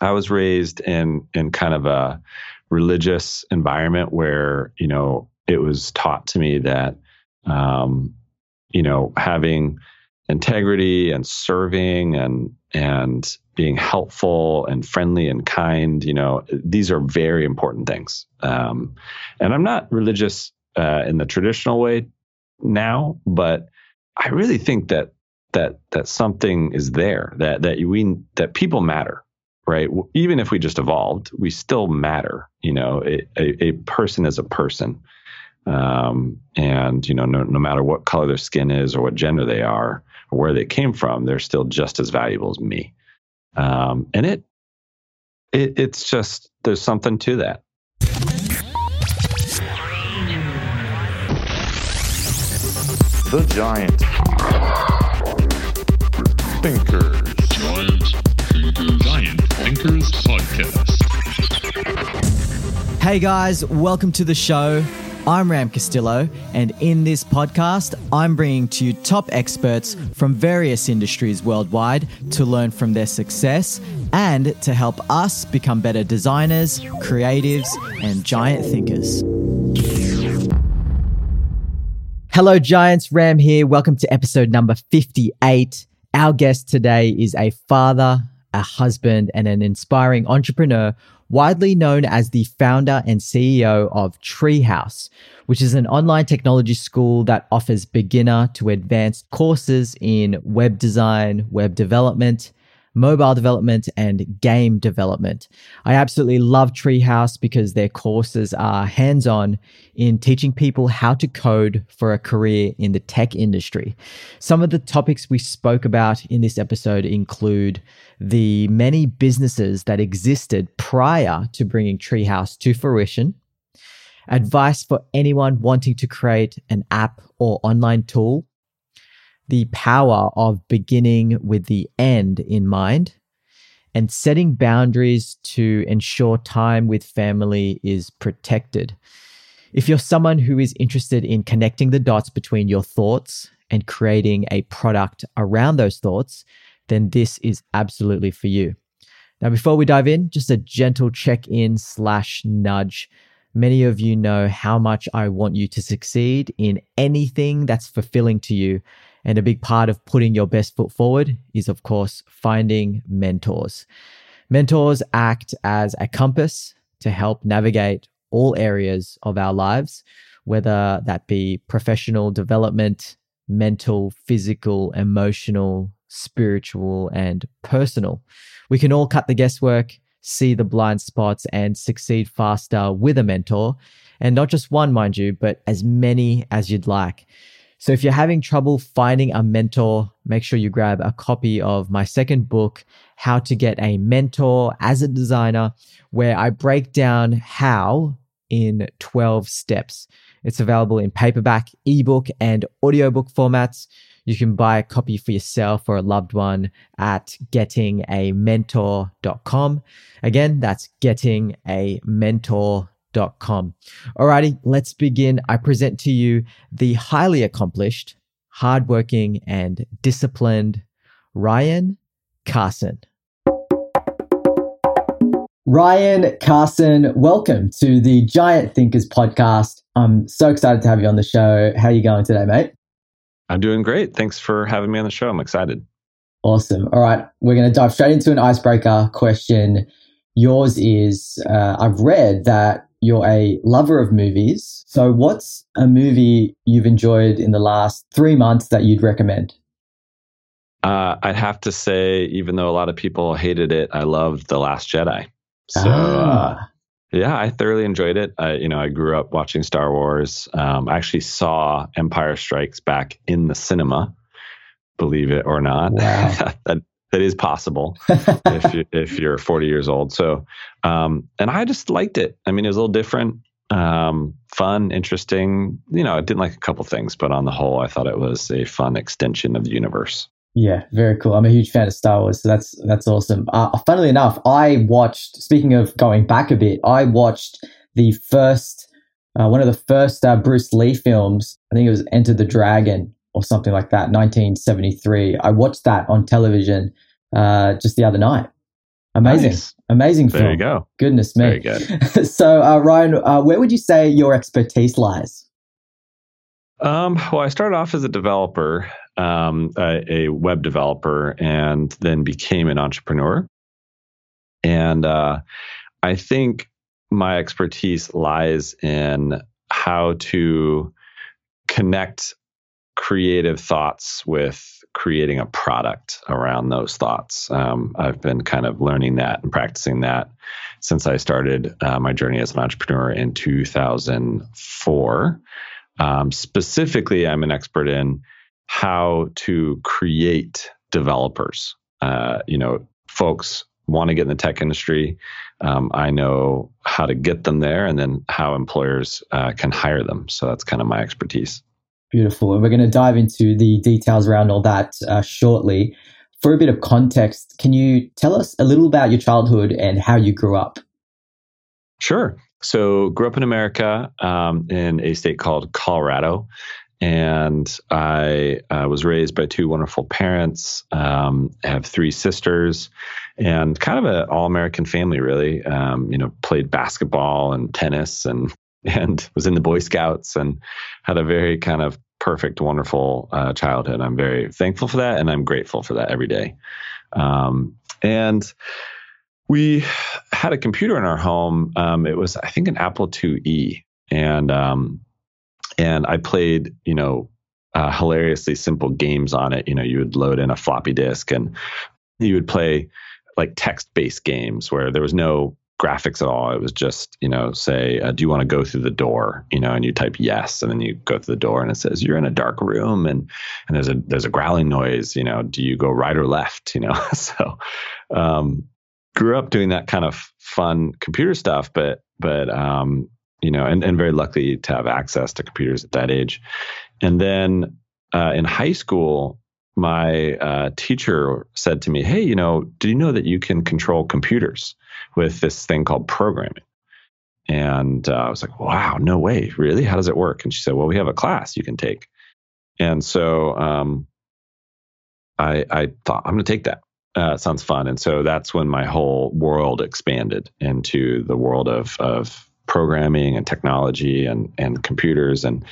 I was raised in in kind of a religious environment where you know it was taught to me that um, you know having integrity and serving and and being helpful and friendly and kind you know these are very important things. Um, and i'm not religious uh, in the traditional way now but i really think that that that something is there that that we that people matter right? Even if we just evolved we still matter you know a, a, person is a person. Um, and you know no, no matter what color their skin is or what gender they are or where they came from they're still just as valuable as me. Um, and it, it it's just there's something to that. The giant. Thinkers podcast hey guys welcome to the show I'm Ram Castillo, and in this podcast, I'm bringing to you top experts from various industries worldwide to learn from their success and to help us become better designers, creatives, and giant thinkers. Hello, Giants. Ram here. Welcome to episode number 58. Our guest today is a father, a husband, and an inspiring entrepreneur widely known as the founder and CEO of Treehouse, which is an online technology school that offers beginner to advanced courses in web design, web development, mobile development, and game development. I absolutely love Treehouse because their courses are hands on in teaching people how to code for a career in the tech industry. Some of the topics we spoke about in this episode include the many businesses that existed prior to bringing Treehouse to fruition, advice for anyone wanting to create an app or online tool the power of beginning with the end in mind and setting boundaries to ensure time with family is protected. If you're someone who is interested in connecting the dots between your thoughts and creating a product around those thoughts, then this is absolutely for you. Now, before we dive in, just a gentle check in slash nudge. Many of you know how much I want you to succeed in anything that's fulfilling to you. And a big part of putting your best foot forward is, of course, finding mentors. Mentors act as a compass to help navigate all areas of our lives, whether that be professional development, mental, physical, emotional, spiritual, and personal. We can all cut the guesswork, see the blind spots, and succeed faster with a mentor. And not just one, mind you, but as many as you'd like. So if you're having trouble finding a mentor, make sure you grab a copy of my second book, How to Get a Mentor as a Designer, where I break down how in 12 steps. It's available in paperback, ebook, and audiobook formats. You can buy a copy for yourself or a loved one at gettingamentor.com. Again, that's gettingamentor.com com. Alrighty, let's begin. I present to you the highly accomplished, hardworking, and disciplined Ryan Carson. Ryan Carson, welcome to the Giant Thinkers podcast. I'm so excited to have you on the show. How are you going today, mate? I'm doing great. Thanks for having me on the show. I'm excited. Awesome. All right, we're going to dive straight into an icebreaker question. Yours is uh, I've read that you're a lover of movies. So, what's a movie you've enjoyed in the last three months that you'd recommend? Uh, I'd have to say, even though a lot of people hated it, I loved The Last Jedi. So, ah. uh, yeah, I thoroughly enjoyed it. I, you know, I grew up watching Star Wars. Um, I actually saw Empire Strikes Back in the cinema, believe it or not. Wow. that that is possible if you, if you're 40 years old. So, um, and I just liked it. I mean, it was a little different, um, fun, interesting. You know, I didn't like a couple things, but on the whole, I thought it was a fun extension of the universe. Yeah, very cool. I'm a huge fan of Star Wars, so that's that's awesome. Uh, funnily enough, I watched. Speaking of going back a bit, I watched the first, uh, one of the first uh, Bruce Lee films. I think it was Enter the Dragon or something like that, 1973. I watched that on television uh, just the other night. Amazing, Nice. amazing film. There you go. Goodness me. Very good. so, uh, Ryan, uh, where would you say your expertise lies? Um, well, I started off as a developer, um, a, a web developer, and then became an entrepreneur. And uh, I think my expertise lies in how to connect creative thoughts with creating a product around those thoughts. Um, I've been kind of learning that and practicing that since I started uh, my journey as an entrepreneur in 2004. Um, specifically, I'm an expert in how to create developers. Uh, you know, folks want to get in the tech industry. Um, I know how to get them there and then how employers uh, can hire them. So that's kind of my expertise. Beautiful. And we're going to dive into the details around all that uh, shortly. For a bit of context, can you tell us a little about your childhood and how you grew up? Sure. So, grew up in America um, in a state called Colorado, and I uh, was raised by two wonderful parents. Um, I have three sisters, and kind of an all-American family, really. Um, you know, played basketball and tennis, and and was in the Boy Scouts, and had a very kind of perfect, wonderful uh, childhood. I'm very thankful for that, and I'm grateful for that every day. Um, and we had a computer in our home. Um, it was, I think, an Apple IIe, and um, and I played, you know, uh, hilariously simple games on it. You know, you would load in a floppy disk, and you would play like text-based games where there was no graphics at all. It was just, you know, say, uh, do you want to go through the door? You know, and you type yes, and then you go through the door, and it says you're in a dark room, and and there's a there's a growling noise. You know, do you go right or left? You know, so um, grew up doing that kind of fun computer stuff, but but um, you know, and and very lucky to have access to computers at that age. And then uh, in high school, my uh, teacher said to me, "Hey, you know, do you know that you can control computers with this thing called programming?" And uh, I was like, "Wow, no way, really? How does it work?" And she said, "Well, we have a class you can take." And so um, I, I thought I'm going to take that. Uh, sounds fun, and so that's when my whole world expanded into the world of of programming and technology and and computers and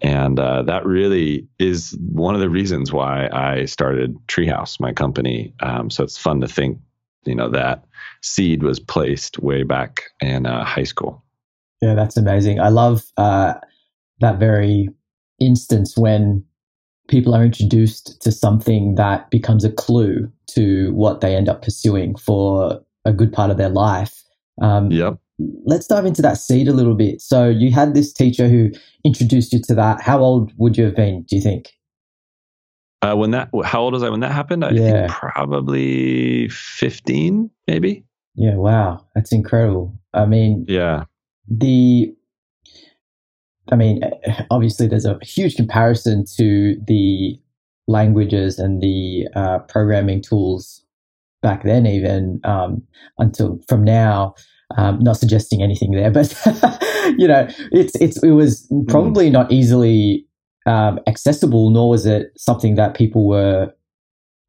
and uh, that really is one of the reasons why I started Treehouse, my company. Um, so it's fun to think, you know, that seed was placed way back in uh, high school. Yeah, that's amazing. I love uh, that very instance when people are introduced to something that becomes a clue to what they end up pursuing for a good part of their life. Um, Yep. let's dive into that seed a little bit. So you had this teacher who introduced you to that. How old would you have been? Do you think? Uh, when that, how old was I when that happened? I Yeah. think probably 15, maybe. Yeah, wow, that's incredible. I mean, Yeah. the I mean, obviously, there's a huge comparison to the languages and the uh, programming tools back then, even um, until from now. Um, not suggesting anything there, but you know, it's it's it was probably not easily um, accessible, nor was it something that people were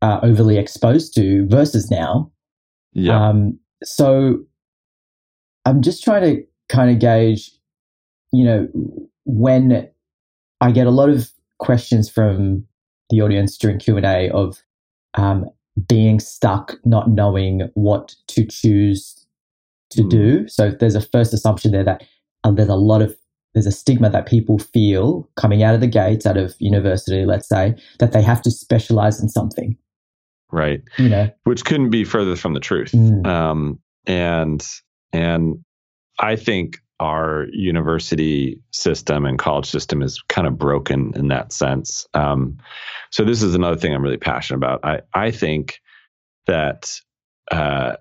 uh, overly exposed to versus now. Yeah. Um, so I'm just trying to kind of gauge, you know, when I get a lot of questions from the audience during Q and A of um, being stuck, not knowing what to choose to Mm. do. So there's a first assumption there that uh, there's a lot of there's a stigma that people feel coming out of the gates, out of university, let's say, that they have to specialize in something. Right. You know, Which couldn't be further from the truth. Mm. Um, and and I think our university system and college system is kind of broken in that sense. Um, so this is another thing I'm really passionate about. I I think that uh,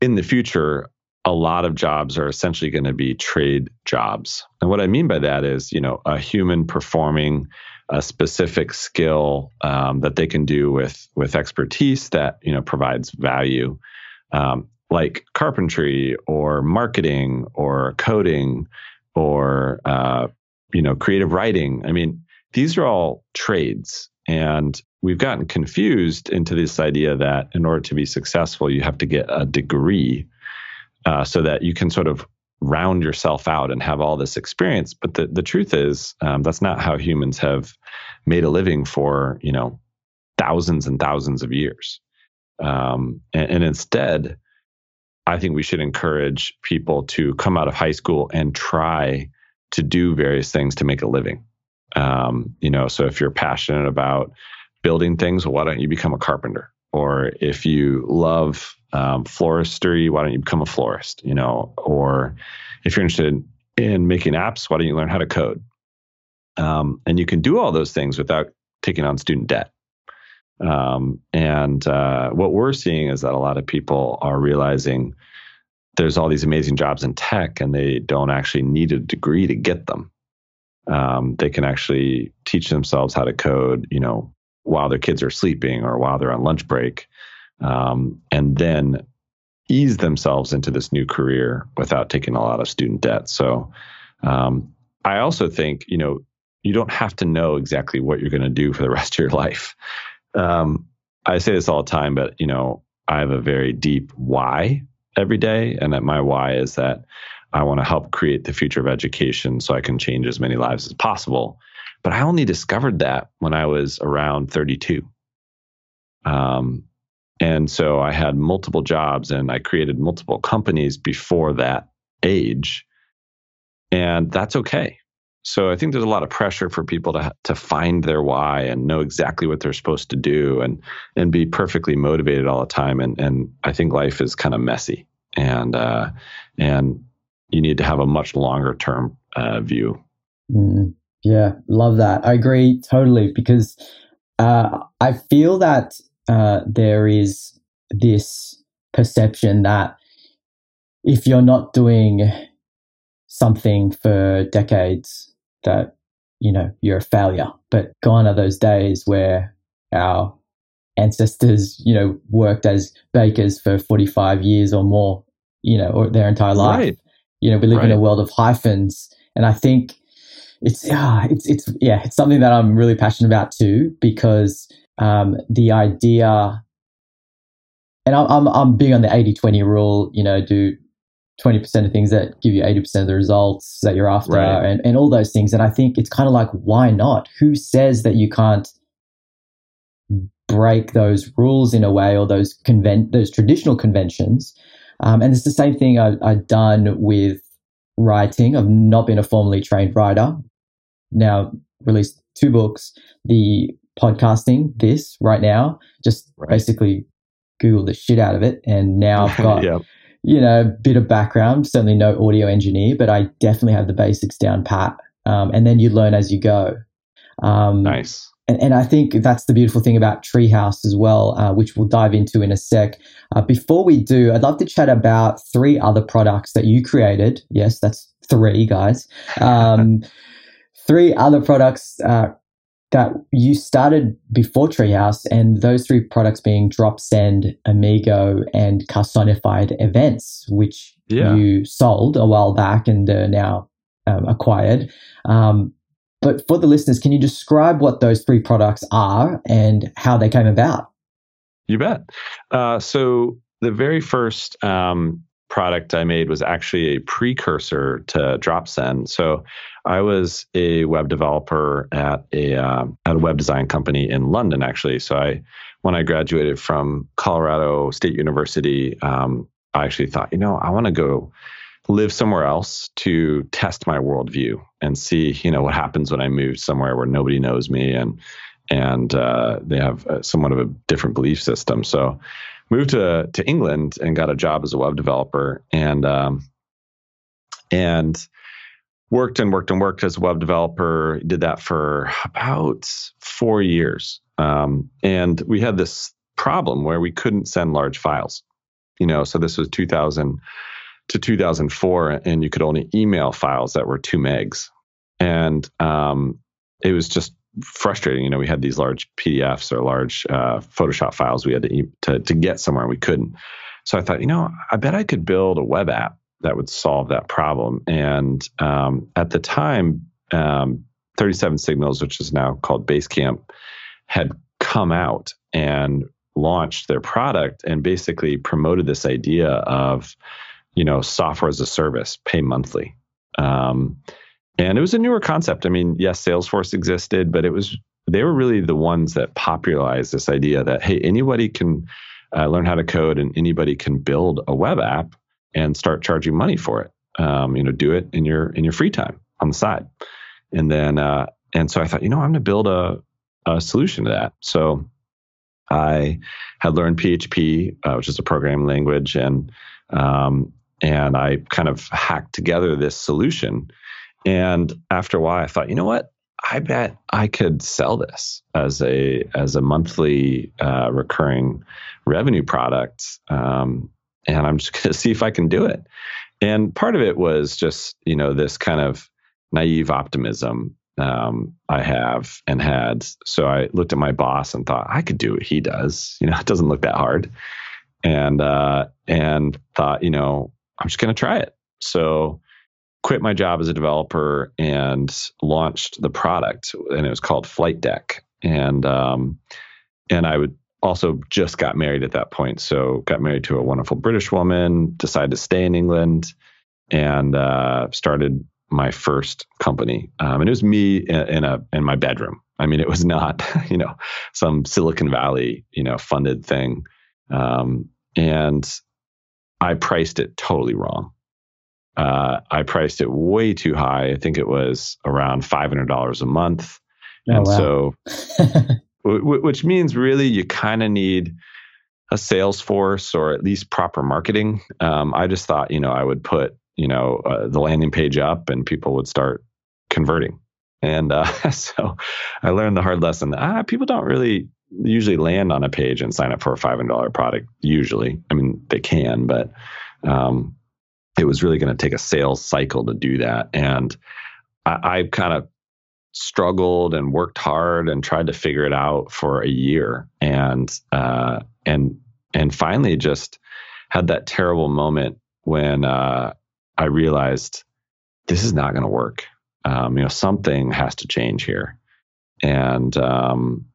in the future, a lot of jobs are essentially going to be trade jobs, and what I mean by that is, you know, a human performing a specific skill um, that they can do with with expertise that you know provides value, um, like carpentry or marketing or coding or uh, you know creative writing. I mean, these are all trades, and we've gotten confused into this idea that in order to be successful, you have to get a degree uh, so that you can sort of round yourself out and have all this experience. But the, the truth is, um, that's not how humans have made a living for, you know, thousands and thousands of years. Um, and, and instead, I think we should encourage people to come out of high school and try to do various things to make a living. Um, you know, so if you're passionate about building things, well, why don't you become a carpenter? Or if you love um, floristry, why don't you become a florist? You know, or if you're interested in making apps, why don't you learn how to code? Um, and you can do all those things without taking on student debt. Um, and uh, what we're seeing is that a lot of people are realizing there's all these amazing jobs in tech, and they don't actually need a degree to get them. Um, they can actually teach themselves how to code, you know, while their kids are sleeping or while they're on lunch break, um, and then ease themselves into this new career without taking a lot of student debt. So, um, I also think, you know, you don't have to know exactly what you're going to do for the rest of your life. Um, I say this all the time, but you know, I have a very deep why every day, and that my why is that I want to help create the future of education so I can change as many lives as possible. But I only discovered that when I was around 32. Um, and so I had multiple jobs and I created multiple companies before that age. And that's okay. So I think there's a lot of pressure for people to to find their why and know exactly what they're supposed to do and and be perfectly motivated all the time. And and I think life is kind of messy and uh, and you need to have a much longer term uh, view. Mm, yeah, love that. I agree totally because uh, I feel that uh, there is this perception that if you're not doing something for decades, that you know you're a failure. But gone are those days where our ancestors, you know, worked as bakers for 45 years or more, you know, or their entire life. Right. You know, we live Right. in a world of hyphens, and I think it's yeah, it's it's yeah, it's something that I'm really passionate about too because um, the idea, and I'm I'm, I'm big on the 80-20 rule. You know, do 20% of things that give you 80% of the results that you're after Right. and, and all those things. And I think it's kind of like, why not? Who says that you can't break those rules in a way or those convent those traditional conventions? Um, and it's the same thing I, I've done with writing. I've not been a formally trained writer. Now released two books. The podcasting, this right now, just Right. basically Google the shit out of it, and now I've got yeah. you know, a bit of background, certainly no audio engineer, but I definitely have the basics down pat. Um, and then you learn as you go. Um, Nice. and, and I think that's the beautiful thing about Treehouse as well, uh, which we'll dive into in a sec. Uh, before we do, I'd love to chat about three other products that you created. Yes, that's three, guys. Um, three other products uh, that you started before Treehouse, and those three products being DropSend, Amigo, and Carsonified Events, which Yeah. you sold a while back and are now um, acquired. Um, but for the listeners, can you describe what those three products are and how they came about? You bet. Uh, so the very first um, product I made was actually a precursor to DropSend. So I was a web developer at a um, at a web design company in London, actually. So I when I graduated from Colorado State University, um, I actually thought, you know, I want to go live somewhere else to test my worldview and see, you know, what happens when I move somewhere where nobody knows me and and uh, they have uh, somewhat of a different belief system. So moved to to England and got a job as a web developer and um, and worked and worked and worked as a web developer. Did that for about four years, um, and we had this problem where we couldn't send large files. You know, so this was 2000 to 2004, and you could only email files that were two megs, and um, it was just frustrating. You know, we had these large PDFs or large uh, Photoshop files we had to, to to get somewhere, and we couldn't. So I thought, you know, I bet I could build a web app that would solve that problem. And um, at the time, um, 37 Signals, which is now called Basecamp, had come out and launched their product and basically promoted this idea of, you know, software as a service, pay monthly. Um, and it was a newer concept. I mean, yes, Salesforce existed, but it was they were really the ones that popularized this idea that hey, anybody can uh, learn how to code and anybody can build a web app and start charging money for it. Um, you know, do it in your in your free time on the side. And then uh, and so I thought, you know, I'm going to build a a solution to that. So I had learned PHP, uh, which is a programming language, and um, and I kind of hacked together this solution. And after a while, I thought, you know what? I bet I could sell this as a as a monthly uh, recurring revenue product, um, and I'm just going to see if I can do it. And part of it was just you know this kind of naive optimism um, I have and had. So I looked at my boss and thought I could do what he does. You know, it doesn't look that hard, and uh, and thought you know I'm just going to try it. So quit my job as a developer and launched the product, and it was called Flight Deck. And um, and I would also just got married at that point, so got married to a wonderful British woman. Decided to stay in England and uh, started my first company. Um, and it was me in, in a in my bedroom. I mean, it was not you know some Silicon Valley you know funded thing. Um, and I priced it totally wrong. Uh, I priced it way too high. I think it was around five hundred dollars a month, Oh, and wow. so, w- w- which means really you kind of need a sales force or at least proper marketing. Um, I just thought, you know, I would put, you know, uh, the landing page up and people would start converting. And uh, so I learned the hard lesson. Ah, people don't really usually land on a page and sign up for a $500 product. Usually, I mean, they can, but um, it was really going to take a sales cycle to do that. And I, I kind of struggled and worked hard and tried to figure it out for a year and uh, and and finally just had that terrible moment when uh, I realized this is not going to work. Um, you know, something has to change here, and um,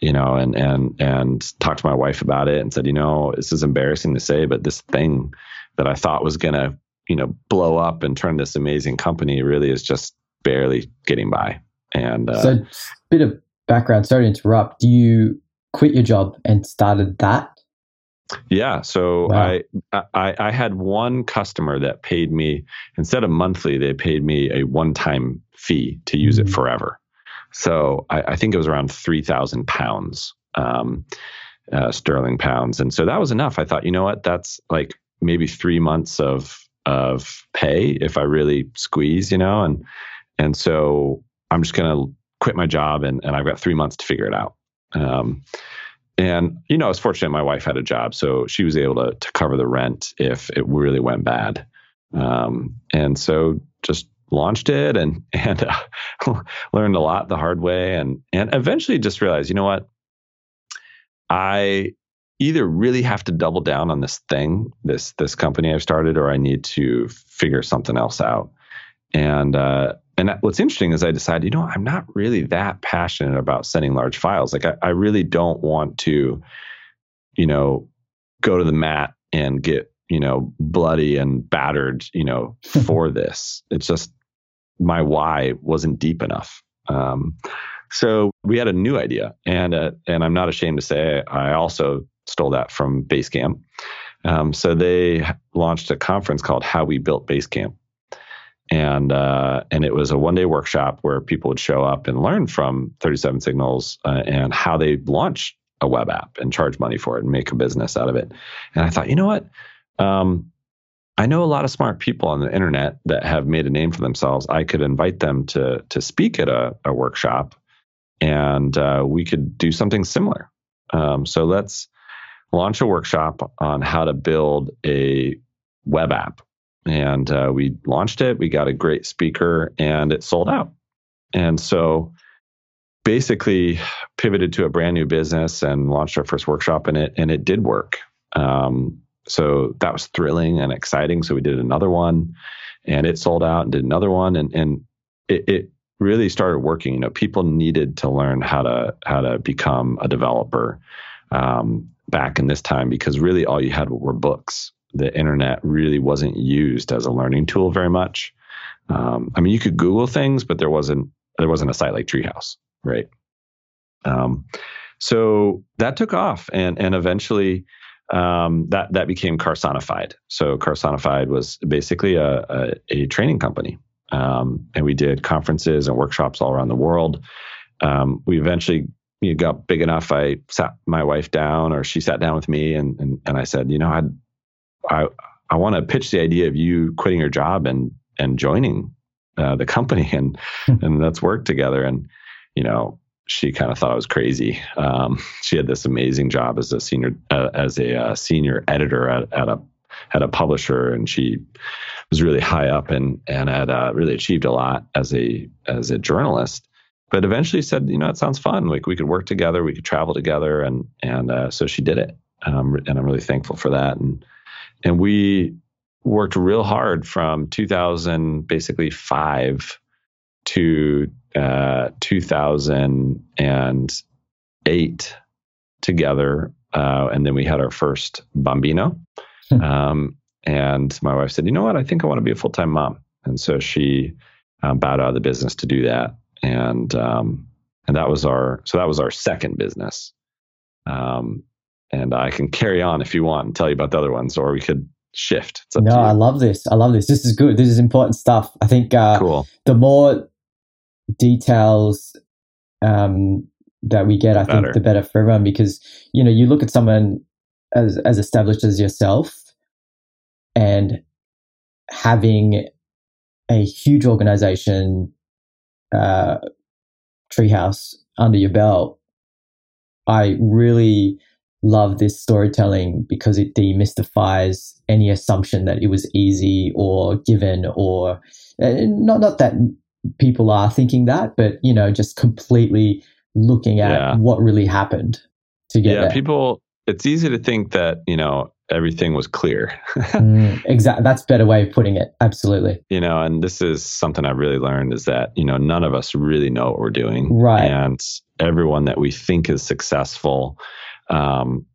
you know, and and and talked to my wife about it and said, you know, this is embarrassing to say, but this thing that I thought was going to you know blow up and turn this amazing company really is just barely getting by. And uh, so, a bit of background. Sorry to interrupt. Do you quit your job and started that? Yeah. So Wow. I, I I had one customer that paid me instead of monthly, they paid me a one time fee to use it Mhm. forever. So I, I think it was around three thousand pounds, um, uh, sterling pounds, and so that was enough. I thought, you know what, that's like maybe three months of of pay if I really squeeze, you know, and and so I'm just gonna quit my job and and I've got three months to figure it out. Um, and you know, I was fortunate my wife had a job, so she was able to to cover the rent if it really went bad. Um, and so just launched it and and uh, learned a lot the hard way, and and eventually just realized, you know what, I either really have to double down on this thing, this this company I've started, or I need to figure something else out. And uh, and that, what's interesting is I decided, you know, I'm not really that passionate about sending large files. Like I, I really don't want to, you know, go to the mat and get, you know, bloody and battered, you know, for this. It's just my why wasn't deep enough. Um, so we had a new idea, and uh, and I'm not ashamed to say I also stole that from Basecamp. Um, so they launched a conference called How We Built Basecamp and uh, and it was a one day workshop where people would show up and learn from 37 Signals uh, and how they launch a web app and charge money for it and make a business out of it. And I thought, you know what? Um, I know a lot of smart people on the internet that have made a name for themselves. I could invite them to to speak at a, a workshop, and uh, we could do something similar. Um, so let's launch a workshop on how to build a web app and uh, we launched it. We got a great speaker, and it sold out. And so, basically, pivoted to a brand new business and launched our first workshop in it, and it did work. Um, so that was thrilling and exciting. So we did another one, and it sold out, and did another one, and and it, it really started working. You know, people needed to learn how to how to become a developer um, back in this time because really all you had were books. The internet really wasn't used as a learning tool very much. Um, I mean, you could Google things, but there wasn't there wasn't a site like Treehouse, right? Um, so that took off, and and eventually um, that that became Carsonified. So Carsonified was basically a, a, a training company, um, and we did conferences and workshops all around the world. Um, we eventually you know, got big enough. I sat my wife down, or she sat down with me, and and, and I said, you know, I I I want to pitch the idea of you quitting your job and and joining uh, the company, and and let's work together. And you know, she kind of thought I was crazy. Um, she had this amazing job as a senior uh, as a uh, senior editor at, at a at a publisher, and she was really high up and and had uh, really achieved a lot as a as a journalist. But eventually said, you know, it sounds fun. Like we could work together, we could travel together, and and uh, so she did it. Um, and I'm really thankful for that. And and we worked real hard from 2000, basically five to uh, 2008 together. Uh, and then we had our first bambino. Hmm. Um, and my wife said, you know what? I think I want to be a full time mom. And so she um, bowed out of the business to do that. And, um, and that was our, so that was our second business. Um, and I can carry on if you want and tell you about the other ones, or we could shift. No. I love this. I love this. This is good. This is important stuff. I think uh, cool. the more details um, that we get, I think the better for everyone because you know you look at someone as as established as yourself and having a huge organization, uh, treehouse under your belt. I really love this storytelling because it demystifies any assumption that it was easy or given or uh, not not that people are thinking that, but you know, just completely looking at Yeah. what really happened to get yeah, there. people. It's easy to think that you know everything was clear, Mm, exactly. That's a better way of putting it. Absolutely. you know. And this is something I've really learned is that you know none of us really know what we're doing, Right. And everyone that we think is successful, um,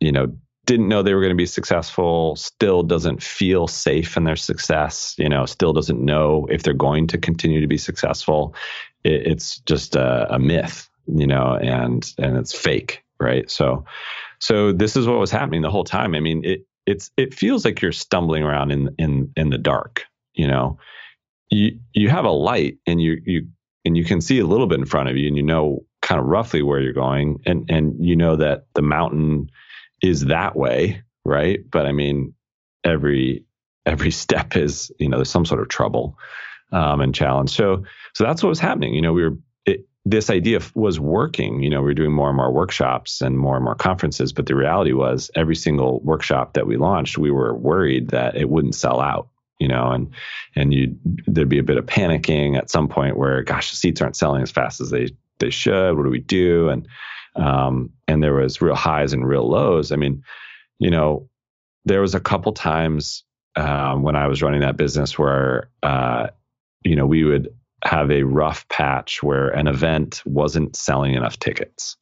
you know, didn't know they were going to be successful. Still doesn't feel safe in their success. You know, still doesn't know if they're going to continue to be successful. It, it's just a, a myth, you know, and and it's fake, right? So, so this is what was happening the whole time. I mean, it it's it feels like you're stumbling around in in in the dark. You know, you you have a light and you you and you can see a little bit in front of you, and you know kind of roughly where you're going, and and you know that the mountain is that way, right? But I mean, every every step is you know there's some sort of trouble um, and challenge. So so that's what was happening. You know, we were this idea was working. You know, we were doing more and more workshops and more and more conferences. But the reality was, every single workshop that we launched, we were worried that it wouldn't sell out. You know, and and you there'd be a bit of panicking at some point where, gosh, the seats aren't selling as fast as they they should. What do we do? And um, and there was real highs and real lows. I mean, you know, there was a couple times um, when I was running that business where, uh, you know, we would have a rough patch where an event wasn't selling enough tickets,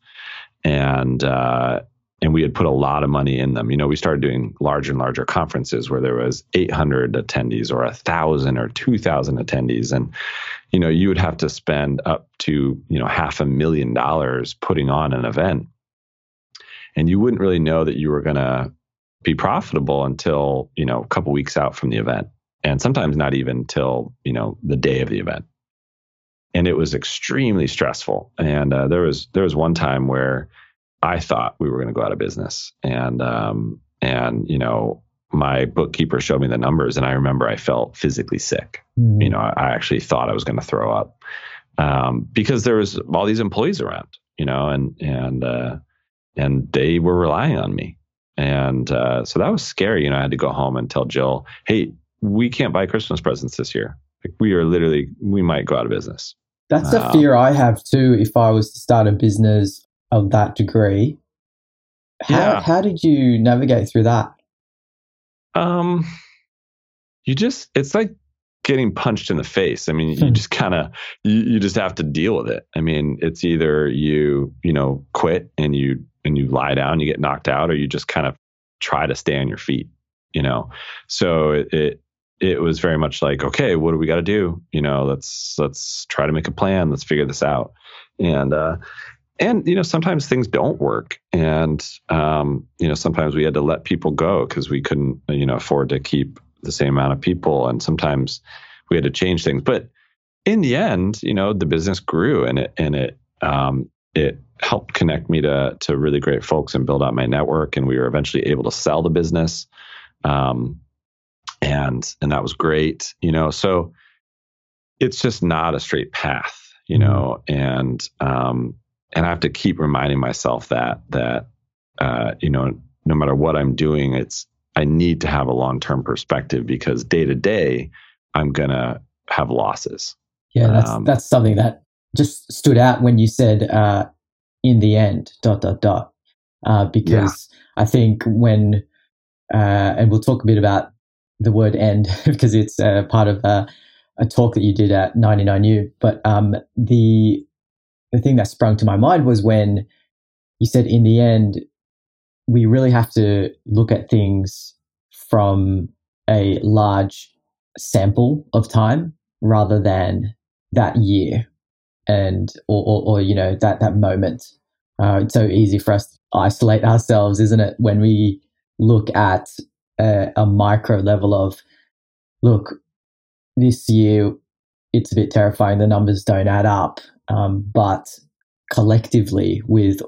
and uh, and we had put a lot of money in them. You know, we started doing larger and larger conferences where there was 800 attendees or a thousand or 2,000 attendees, and you know, you would have to spend up to you know half a million dollars putting on an event, and you wouldn't really know that you were going to be profitable until you know a couple weeks out from the event. And sometimes not even till you know the day of the event and it was extremely stressful. And uh, there was there was one time where i thought we were going to go out of business. And um and you know my bookkeeper showed me the numbers and i remember i felt physically sick. Mm. you know i I actually thought i was going to throw up um, because there was all these employees around you know and and uh, and they were relying on me. And uh, so that was scary. You know i had to go home and tell jill hey we can't buy christmas presents this year. Like we are literally we might go out of business That's a fear I have too. If I was to start a business of that degree, how Yeah. how did you navigate through that? um you just it's like getting punched in the face. I mean, you Hmm. just kind of you, you just have to deal with it. I mean, it's either you you know quit and you and you lie down, you get knocked out, or you just kind of try to stay on your feet. You know, so it it, it was very much like, okay, what do we got to do? You know, let's let's try to make a plan. Let's figure this out. And uh, and you know sometimes things don't work and um, you know sometimes we had to let people go because we couldn't you know afford to keep the same amount of people and sometimes we had to change things but in the end you know the business grew and it and it um, it helped connect me to to really great folks and build out my network and we were eventually able to sell the business um, and and that was great you know so it's just not a straight path you know and um, and I have to keep reminding myself that that uh, you know no matter what I'm doing, it's I need to have a long term perspective because day to day I'm gonna have losses. Yeah, that's Um, that's something that just stood out when you said uh, in the end dot dot dot. Uh, because I think when uh, and we'll talk a bit about the word end because it's uh, part of uh, a talk that you did at 99U. But um, the the thing that sprung to my mind was when you said in the end we really have to look at things from a large sample of time rather than that year and or, or, or you know that that moment uh, it's so easy for us to isolate ourselves isn't it when we look at a, micro level of look this year it's a bit terrifying the numbers don't add up um, but collectively with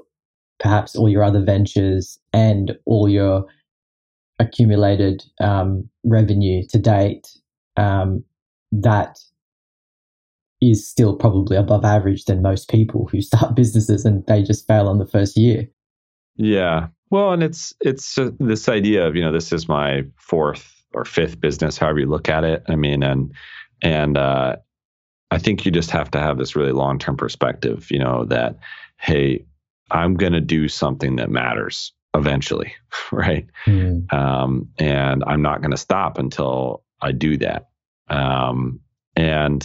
perhaps all your other ventures and all your accumulated um, revenue to date um, that is still probably above average than most people who start businesses and they just fail on the first year. Yeah. Well, and it's it's uh, this idea of you know this is my fourth or fifth business, however you look at it. I mean, and and uh, I think you just have to have this really long term perspective. You know that hey, I'm going to do something that matters eventually, right? um, and I'm not going to stop until I do that. Um, and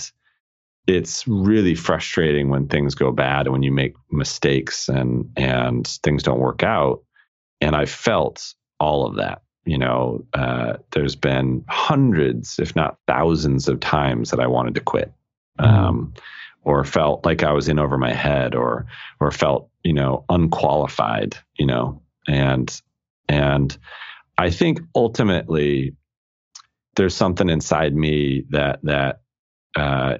it's really frustrating when things go bad and when you make mistakes and and things don't work out. And I felt all of that. You know, uh, there's been hundreds, if not thousands, of times that I wanted to quit, um, or felt like I was in over my head, or or felt you know unqualified. You know, and and I think ultimately there's something inside me that that uh,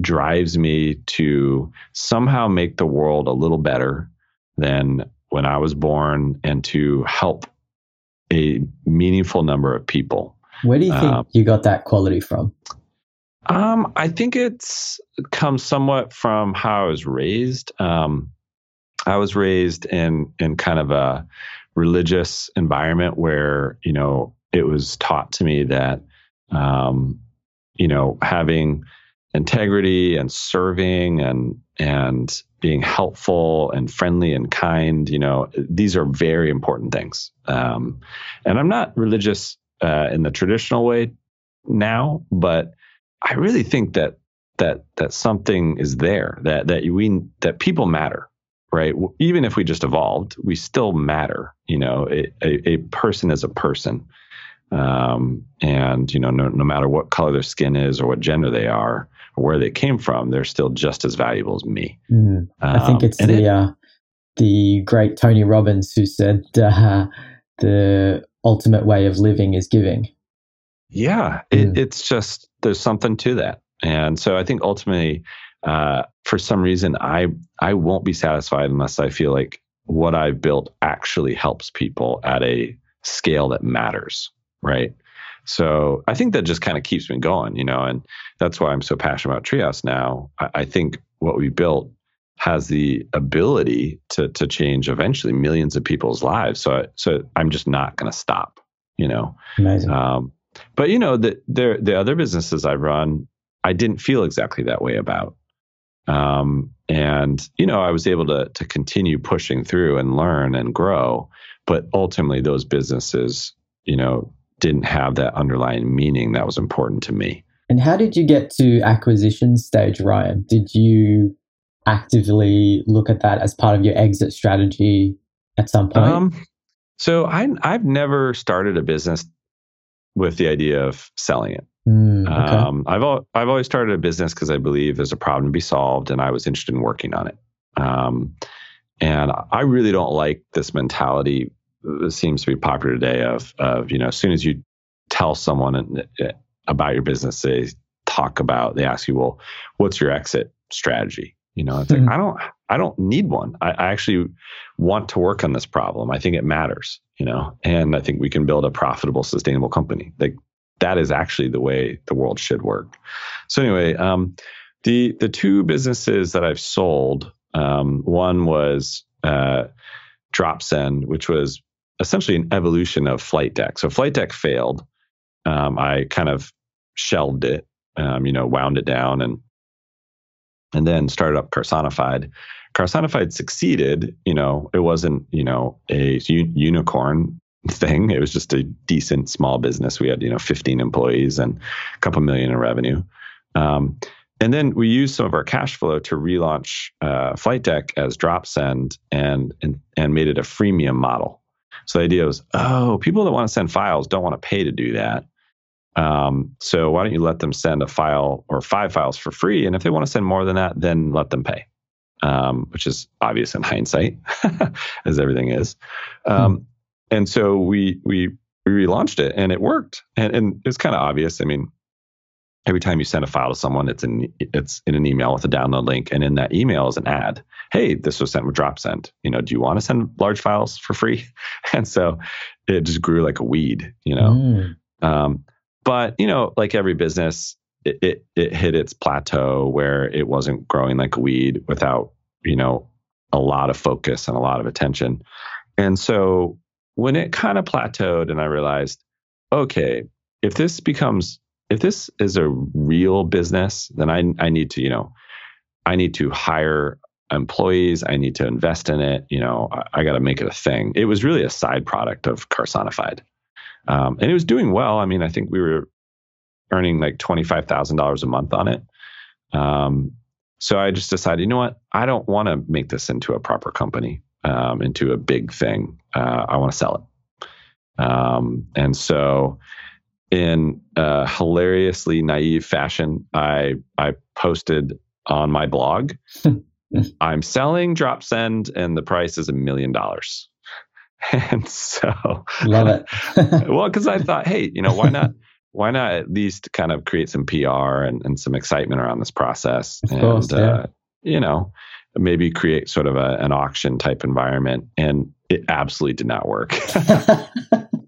drives me to somehow make the world a little better than when I was born and to help a meaningful number of people. Where do you think Um, you got that quality from? Um, I think it's comes somewhat from how I was raised. Um, I was raised in in kind of a religious environment where you know it was taught to me that um, you know having integrity and serving and and being helpful and friendly and kind you know these are very important things. Um, and i'm not religious uh, in the traditional way now but i really think that that that something is there that that we that people matter right? Even if we just evolved we still matter you know a, a, a person is a person. Um, and you know no, no matter what color their skin is or what gender they are where they came from they're still just as valuable as me Mm. I think Um, it's the it- uh, the great Tony Robbins who said uh, the ultimate way of living is giving. Yeah, Mm. it, it's just there's something to that, and so I think ultimately, uh, for some reason, I I won't be satisfied unless I feel like what I've built actually helps people at a scale that matters, right? So I think that just kind of keeps me going, you know, and that's why I'm so passionate about Treehouse now. I, I think what we built has the ability to to change eventually millions of people's lives. So so I'm just not going to stop, you know. Amazing. Um, but you know, the the the other businesses I run, I didn't feel exactly that way about. Um, and you know, I was able to to continue pushing through and learn and grow, but ultimately, those businesses, you know, didn't have that underlying meaning that was important to me. And how did you get to acquisition stage, Ryan? Did you actively look at that as part of your exit strategy at some point? Um, so I I've never started a business with the idea of selling it. Mm, okay. Um, I've al- I've always started a business because I believe there's a problem to be solved, and I was interested in working on it. Um, and I really don't like this mentality seems to be popular today of of you know as soon as you tell someone about your business, they talk about they ask you, well, what's your exit strategy? You know, it's Hmm. like I don't I don't need one. I, I actually want to work on this problem. I think it matters. You know, and I think we can build a profitable, sustainable company. Like that is actually the way the world should work. So anyway, um, the the two businesses that I've sold, um, one was uh, DropSend, which was essentially an evolution of Flight Deck. So Flight Deck failed. Um, I kind of shelved it, um, you know, wound it down, and and then started up Carsonified. Carsonified succeeded. You know, it wasn't you know a u- unicorn thing. It was just a decent small business. We had you know 15 employees and a couple million in revenue. Um, and then we used some of our cash flow to relaunch uh, Flight Deck as DropSend and, and and made it a freemium model. So the idea was, oh, people that want to send files don't want to pay to do that. Um, so why don't you let them send a file or five files for free? And if they want to send more than that, then let them pay, um, which is obvious in hindsight, as everything is. Um, And so we we we relaunched it, and it worked, and and it's kind of obvious. I mean, every time you send a file to someone, it's in it's in an email with a download link, and in that email is an ad. Hey, this was sent with DropSend. You know, do you want to send large files for free? And so it just grew like a weed. You know, Mm, um, but you know, like every business, it, it it hit its plateau where it wasn't growing like a weed without you know a lot of focus and a lot of attention. And so when it kind of plateaued, and I realized, okay, if this becomes if this is a real business, then I I need to you know I need to hire employees. I need to invest in it. You know, I, I got to make it a thing. It was really a side product of Carsonified. Um, and it was doing well. I mean, I think we were earning like twenty five thousand dollars a month on it. Um, so I just decided, you know what? I don't want to make this into a proper company, um, into a big thing. Uh, I want to sell it. Um, and so, in a hilariously naive fashion, I I posted on my blog, I'm selling DropSend, and the price is a million dollars. And so, love it. well, because I thought, hey, you know, why not? Why not at least kind of create some PR and, and some excitement around this process? Of and, course, yeah. uh, you know, maybe create sort of a, an auction type environment. And it absolutely did not work.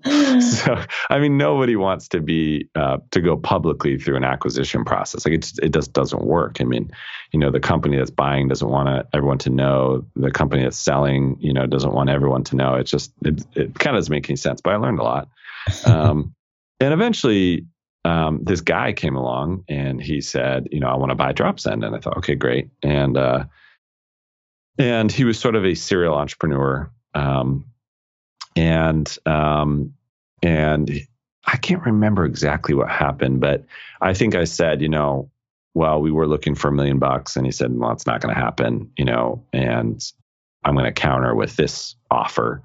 so, I mean, nobody wants to be uh, to go publicly through an acquisition process. Like it, just, it just doesn't work. I mean, you know, the company that's buying doesn't want to, everyone to know. The company that's selling, you know, doesn't want everyone to know. It's just it, it kind of doesn't make any sense. But I learned a lot. Um, and eventually, um, this guy came along and he said, you know, I want to buy DropSend, and I thought, okay, great. And uh, and he was sort of a serial entrepreneur. Um, and um, and I can't remember exactly what happened, but I think I said, you know, well, we were looking for a million bucks, and he said, well, it's not going to happen, you know, and I'm going to counter with this offer,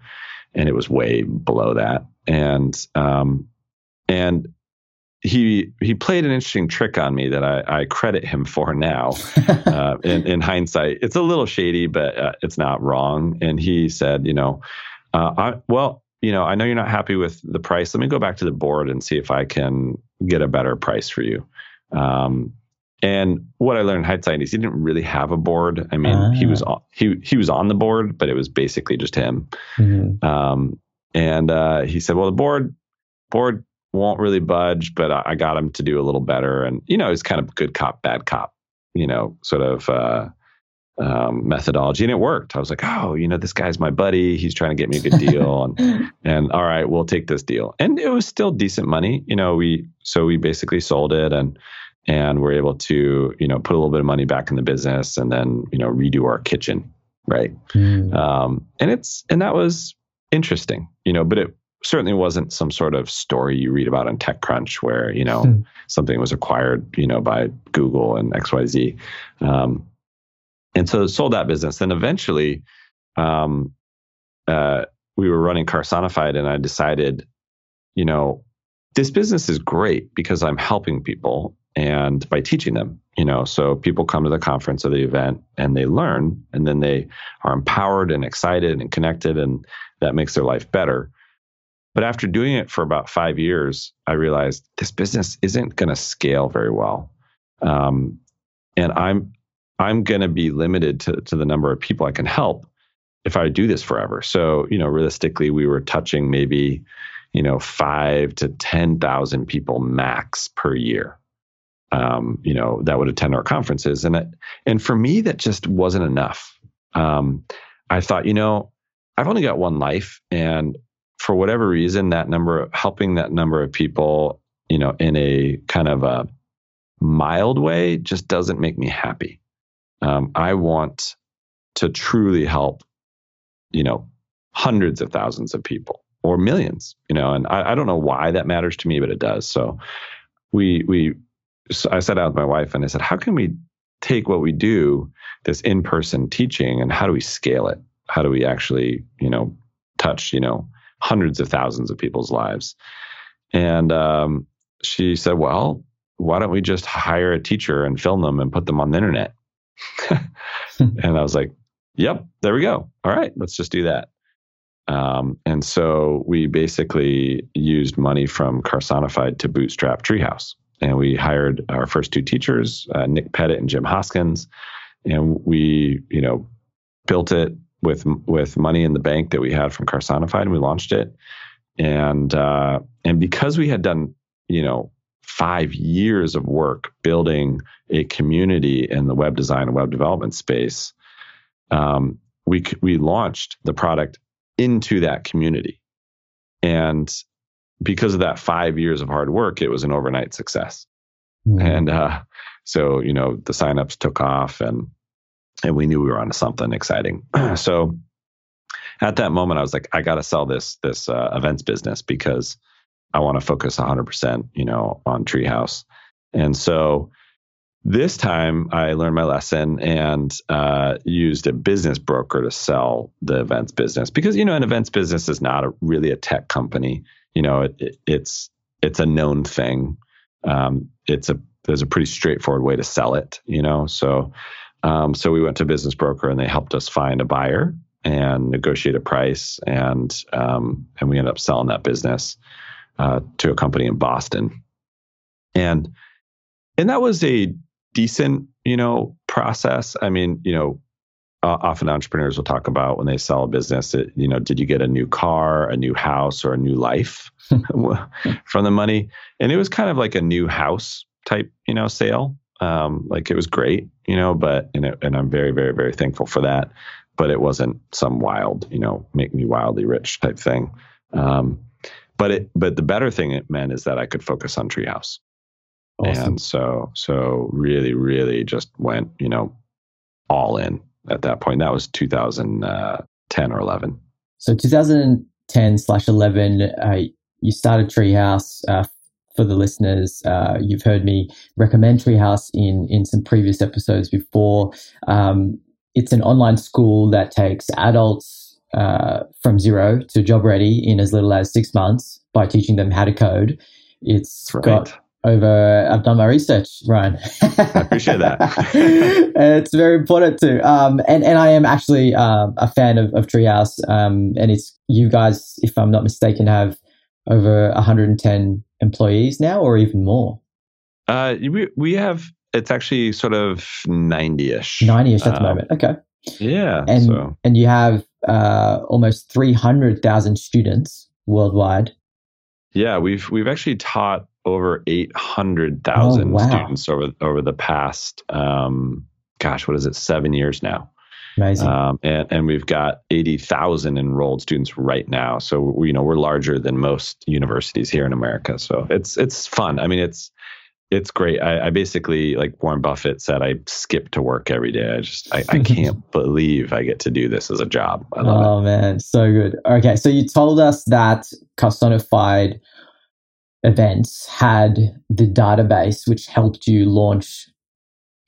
and it was way below that, and um, and he he played an interesting trick on me that I, I credit him for now. uh, in, in hindsight, it's a little shady, but uh, it's not wrong. And he said, you know, uh, I, well, you know, I know you're not happy with the price. Let me go back to the board and see if I can get a better price for you. Um, and what I learned in hindsight is he didn't really have a board. I mean, he was on, he he was on the board, but it was basically just him. Mhm. Um, and uh, he said, "Well, the board board won't really budge, but I, I got him to do a little better." And you know, it's kind of good cop, bad cop, you know, sort of uh, um, methodology, and it worked. I was like, "Oh, you know, this guy's my buddy. He's trying to get me a good deal." and and all right, we'll take this deal. And it was still decent money, you know. We so we basically sold it and and we're able to you know put a little bit of money back in the business and then you know redo our kitchen, right? Mm. um, and it's and that was interesting you know but it certainly wasn't some sort of story you read about on TechCrunch where you know Hmm. something was acquired, you know, by Google and X Y Z. Um, and so sold that business. Then eventually, um, uh, we were running Carsonified, and I decided, you know, this business is great because I'm helping people and by teaching them, you know, so people come to the conference or the event and they learn, and then they are empowered and excited and connected, and that makes their life better. But after doing it for about five years, I realized this business isn't going to scale very well, um, and I'm I'm going to be limited to to the number of people I can help if I do this forever. So you know, realistically, we were touching maybe you know five to ten thousand people max per year. Um, you know that would attend our conferences, and it, and for me that just wasn't enough. Um, I thought, you know, I've only got one life, and for whatever reason, that number, helping that number of people, you know, in a kind of a mild way, just doesn't make me happy. Um, I want to truly help, you know, hundreds of thousands of people or millions, you know, and I, I don't know why that matters to me, but it does. So we we so I sat down with my wife and I said, how can we take what we do, this in-person teaching, and how do we scale it? How do we actually, you know, touch, you know, hundreds of thousands of people's lives? And um, she said, well, why don't we just hire a teacher and film them and put them on the internet? and I was like, yep, there we go. All right, let's just do that. Um, and so we basically used money from Carsonified to bootstrap Treehouse. And we hired our first two teachers, uh, Nick Pettit and Jim Hoskins. And we, you know, built it with with money in the bank that we had from Carsonified, and we launched it. And uh, and because we had done, you know, five years of work building a community in the web design and web development space, um, we we launched the product into that community, and because of that five years of hard work, it was an overnight success. Hmm. And uh, so you know the signups took off, and and we knew we were onto something exciting. so at that moment, I was like, I got to sell this this uh, events business because I want to focus 100%, you know, on Treehouse. And so this time I learned my lesson and uh, used a business broker to sell the events business because you know an events business is not a, really a tech company. You know, it, it, it's it's a known thing. Um, it's a there's a pretty straightforward way to sell it. You know, so um, so we went to a business broker and they helped us find a buyer and negotiate a price and um, and we ended up selling that business uh, to a company in Boston, and and that was a decent you know process. I mean, you know, uh, often entrepreneurs will talk about when they sell a business, it, you know, did you get a new car, a new house, or a new life from the money? And it was kind of like a new house type, you know, sale. Um, like it was great, you know, but and, it, and I'm very, very, very thankful for that. But it wasn't some wild, you know, make me wildly rich type thing. Um, but it, but the better thing it meant is that I could focus on Treehouse. Awesome. And so, so really, really just went, you know, all in at that point. That was 2010 or 11. So 2010 slash 11, uh, you started Treehouse. Uh, for the listeners, uh, you've heard me recommend Treehouse in in some previous episodes before. Um, it's an online school that takes adults uh, from zero to job ready in as little as six months by teaching them how to code. It's right. got over. I've done my research, Ryan. I appreciate that. it's very important too. Um, and and I am actually um, a fan of, of Treehouse. Um, and it's you guys, if I'm not mistaken, have over 110 employees now, or even more. Uh, we we have it's actually sort of ninety ish. 90ish at the Um, moment. Okay. Yeah. And so and you have uh, almost 300,000 students worldwide. yeah, we've we've actually taught over eight hundred thousand Oh, wow. students over over the past um, gosh, what is it, seven years now. Amazing. Um, and, and we've got 80,000 enrolled students right now. So, you know, we're larger than most universities here in America. So it's, it's fun. I mean, it's, it's great. I, I, basically, like Warren Buffett said, I skip to work every day. I just, I, I can't believe I get to do this as a job. I love oh it. man, so good. Okay, so you told us that Carsonified events had the database which helped you launch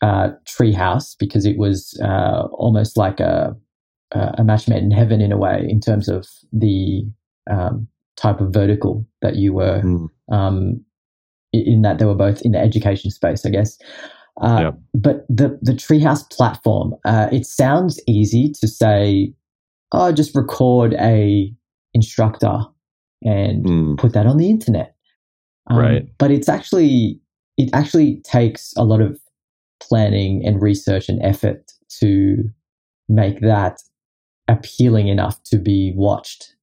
uh, Treehouse because it was uh, almost like a a match made in heaven in a way in terms of the um, type of vertical that you were mm. um, in that they were both in the education space, I guess. Uh, yep. But the the Treehouse platform, uh, it sounds easy to say, oh, just record a instructor and mm. put that on the internet. Um, right. But it's actually it actually takes a lot of planning and research and effort to make that appealing enough to be watched.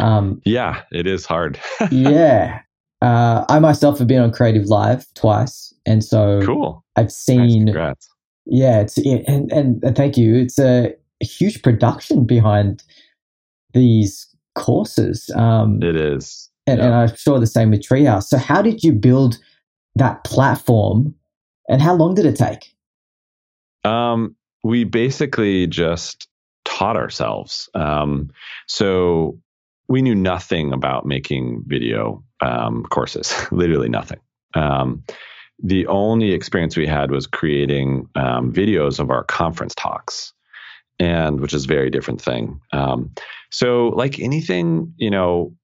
Um, yeah, it is hard. yeah, uh, I myself have been on Creative Live twice, and so cool. I've seen. Nice, yeah, it's and, and and thank you. It's a, huge production behind these courses. Um, it is, and, yeah. and I'm sure the same with Treehouse. So, how did you build that platform, and how long did it take? Um, we basically just taught ourselves. Um, so we knew nothing about making video um, courses, literally nothing. Um, the only experience we had was creating um, videos of our conference talks, and which is a very different thing. Um, so, like anything, you know,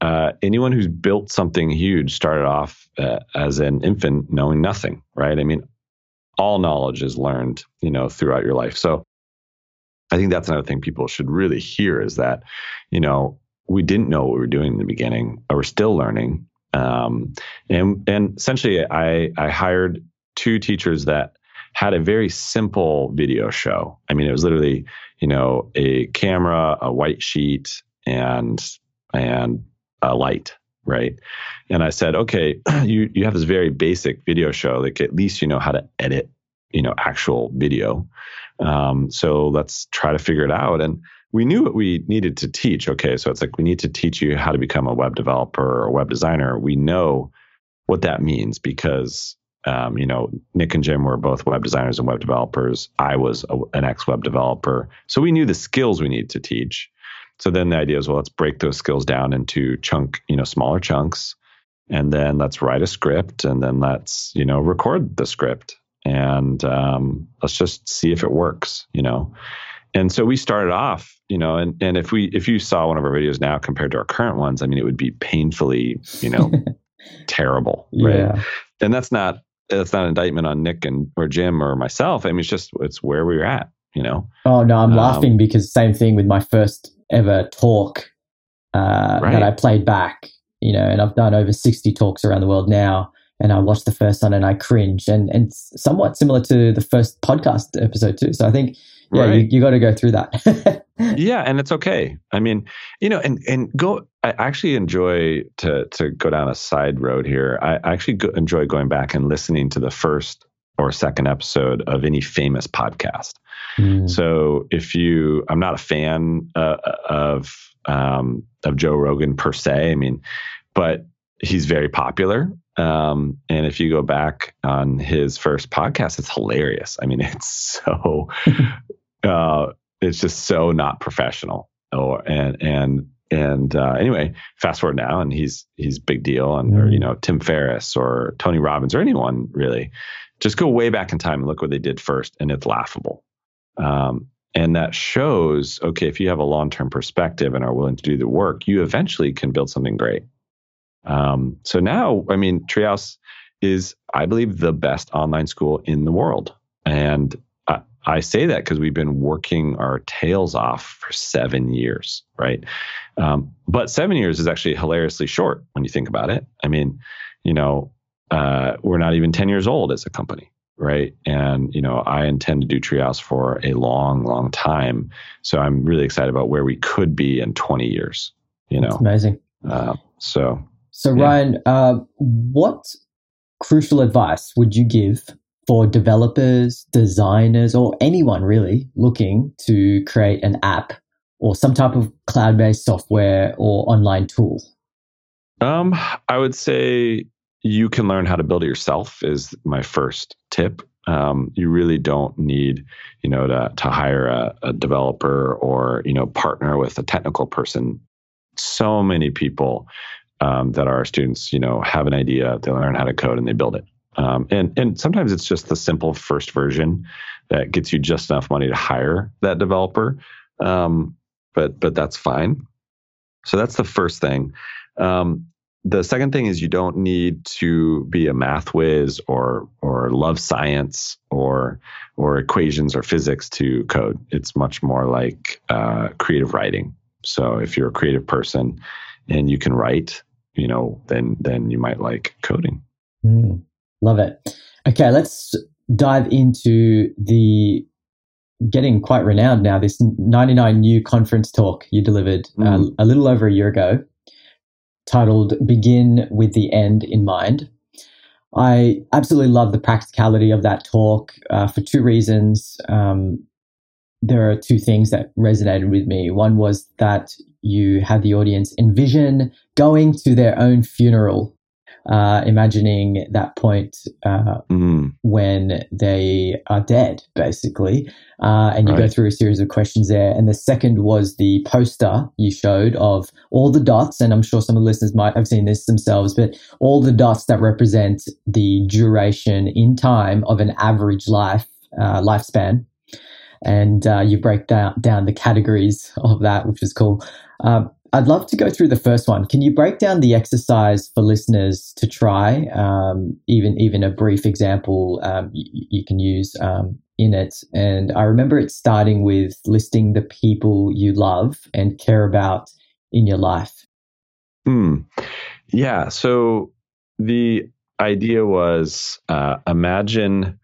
uh, anyone who's built something huge started off uh, as an infant knowing nothing, right? I mean, all knowledge is learned, you know, throughout your life. So, I think that's another thing people should really hear is that, you know, we didn't know what we were doing in the beginning, or we're still learning. Um, and and essentially, I I hired two teachers that had a very simple video show. I mean, it was literally you know a camera, a white sheet, and and a light, right? And I said, okay, you you have this very basic video show. Like at least you know how to edit, you know, actual video. Um, so let's try to figure it out. And we knew what we needed to teach. Okay, so it's like we need to teach you how to become a web developer or a web designer. We know what that means because um, you know Nick and Jim were both web designers and web developers. I was a, an ex web developer, so we knew the skills we need to teach. So then the idea is well, let's break those skills down into chunk, you know, smaller chunks, and then let's write a script, and then let's you know record the script, and um, let's just see if it works. You know, and so we started off, you know, and, and if we if you saw one of our videos now compared to our current ones, I mean, it would be painfully, you know, terrible, right? Yeah. And that's not that's not an indictment on Nick and or Jim or myself. I mean, it's just it's where we are at, you know. Oh no, I'm um, laughing because same thing with my first ever talk uh, right. that I played back, you know, and I've done over 60 talks around the world now. And I watched the first one and I cringed, and and somewhat similar to the first podcast episode too. So I think yeah, right. you, you got to go through that. yeah, and it's okay. I mean, you know, and and go. I actually enjoy to to go down a side road here. I actually go, enjoy going back and listening to the first or second episode of any famous podcast. Mm. So if you, I'm not a fan uh, of um, of Joe Rogan per se. I mean, but he's very popular. Um, and if you go back on his first podcast, it's hilarious. I mean, it's so uh, it's just so not professional. Or and and and uh, anyway, fast forward now, and he's he's big deal, and or you mm. know Tim Ferriss or Tony Robbins or anyone really, just go way back in time and look what they did first, and it's laughable. Um, and that shows okay if you have a long term perspective and are willing to do the work, you eventually can build something great. Um, so now, I mean, Treehouse is, I believe, the best online school in the world, and I say that because we've been working our tails off for seven years, right? Um, but seven years is actually hilariously short when you think about it. I mean, you know, uh, we're not even 10 years old as a company, right? And, you know, I intend to do Treehouse for a long, long time. So I'm really excited about where we could be in 20 years, you know. That's amazing. Uh, so, so yeah. Ryan, uh, what crucial advice would you give for developers, designers, or anyone really looking to create an app or some type of cloud based software or online tool? Um, I would say you can learn how to build it yourself is my first tip. Um, you really don't need, you know, to to hire a, a developer or you know partner with a technical person. So many people um, that are students, you know, have an idea, they learn how to code, and they build it. Um, and and sometimes it's just the simple first version that gets you just enough money to hire that developer. Um, but but that's fine. So that's the first thing. Um, the second thing is you don't need to be a math whiz or or love science or or equations or physics to code. It's much more like uh, creative writing. So if you're a creative person and you can write, you know, then then you might like coding. Mm, love it. Okay, let's dive into the getting quite renowned now. This 99U conference talk you delivered uh, Mm. a little over a year ago, titled "Begin with the End in Mind." I absolutely love the practicality of that talk uh, for two reasons. Um, there are two things that resonated with me. One was that you had the audience envision going to their own funeral, uh, imagining that point uh, Mm, when they are dead, basically. Uh, and you go through a series of questions there. And the second was the poster you showed of all the dots. And I'm sure some of the listeners might have seen this themselves, but all the dots that represent the duration in time of an average life, uh, lifespan. And uh, you break down, down the categories of that, which is cool. Um, I'd love to go through the first one. Can you break down the exercise for listeners to try? Um, even even a brief example um, you, you can use um, in it. And I remember it starting with listing the people you love and care about in your life. mm. Yeah. So the idea was uh, imagine,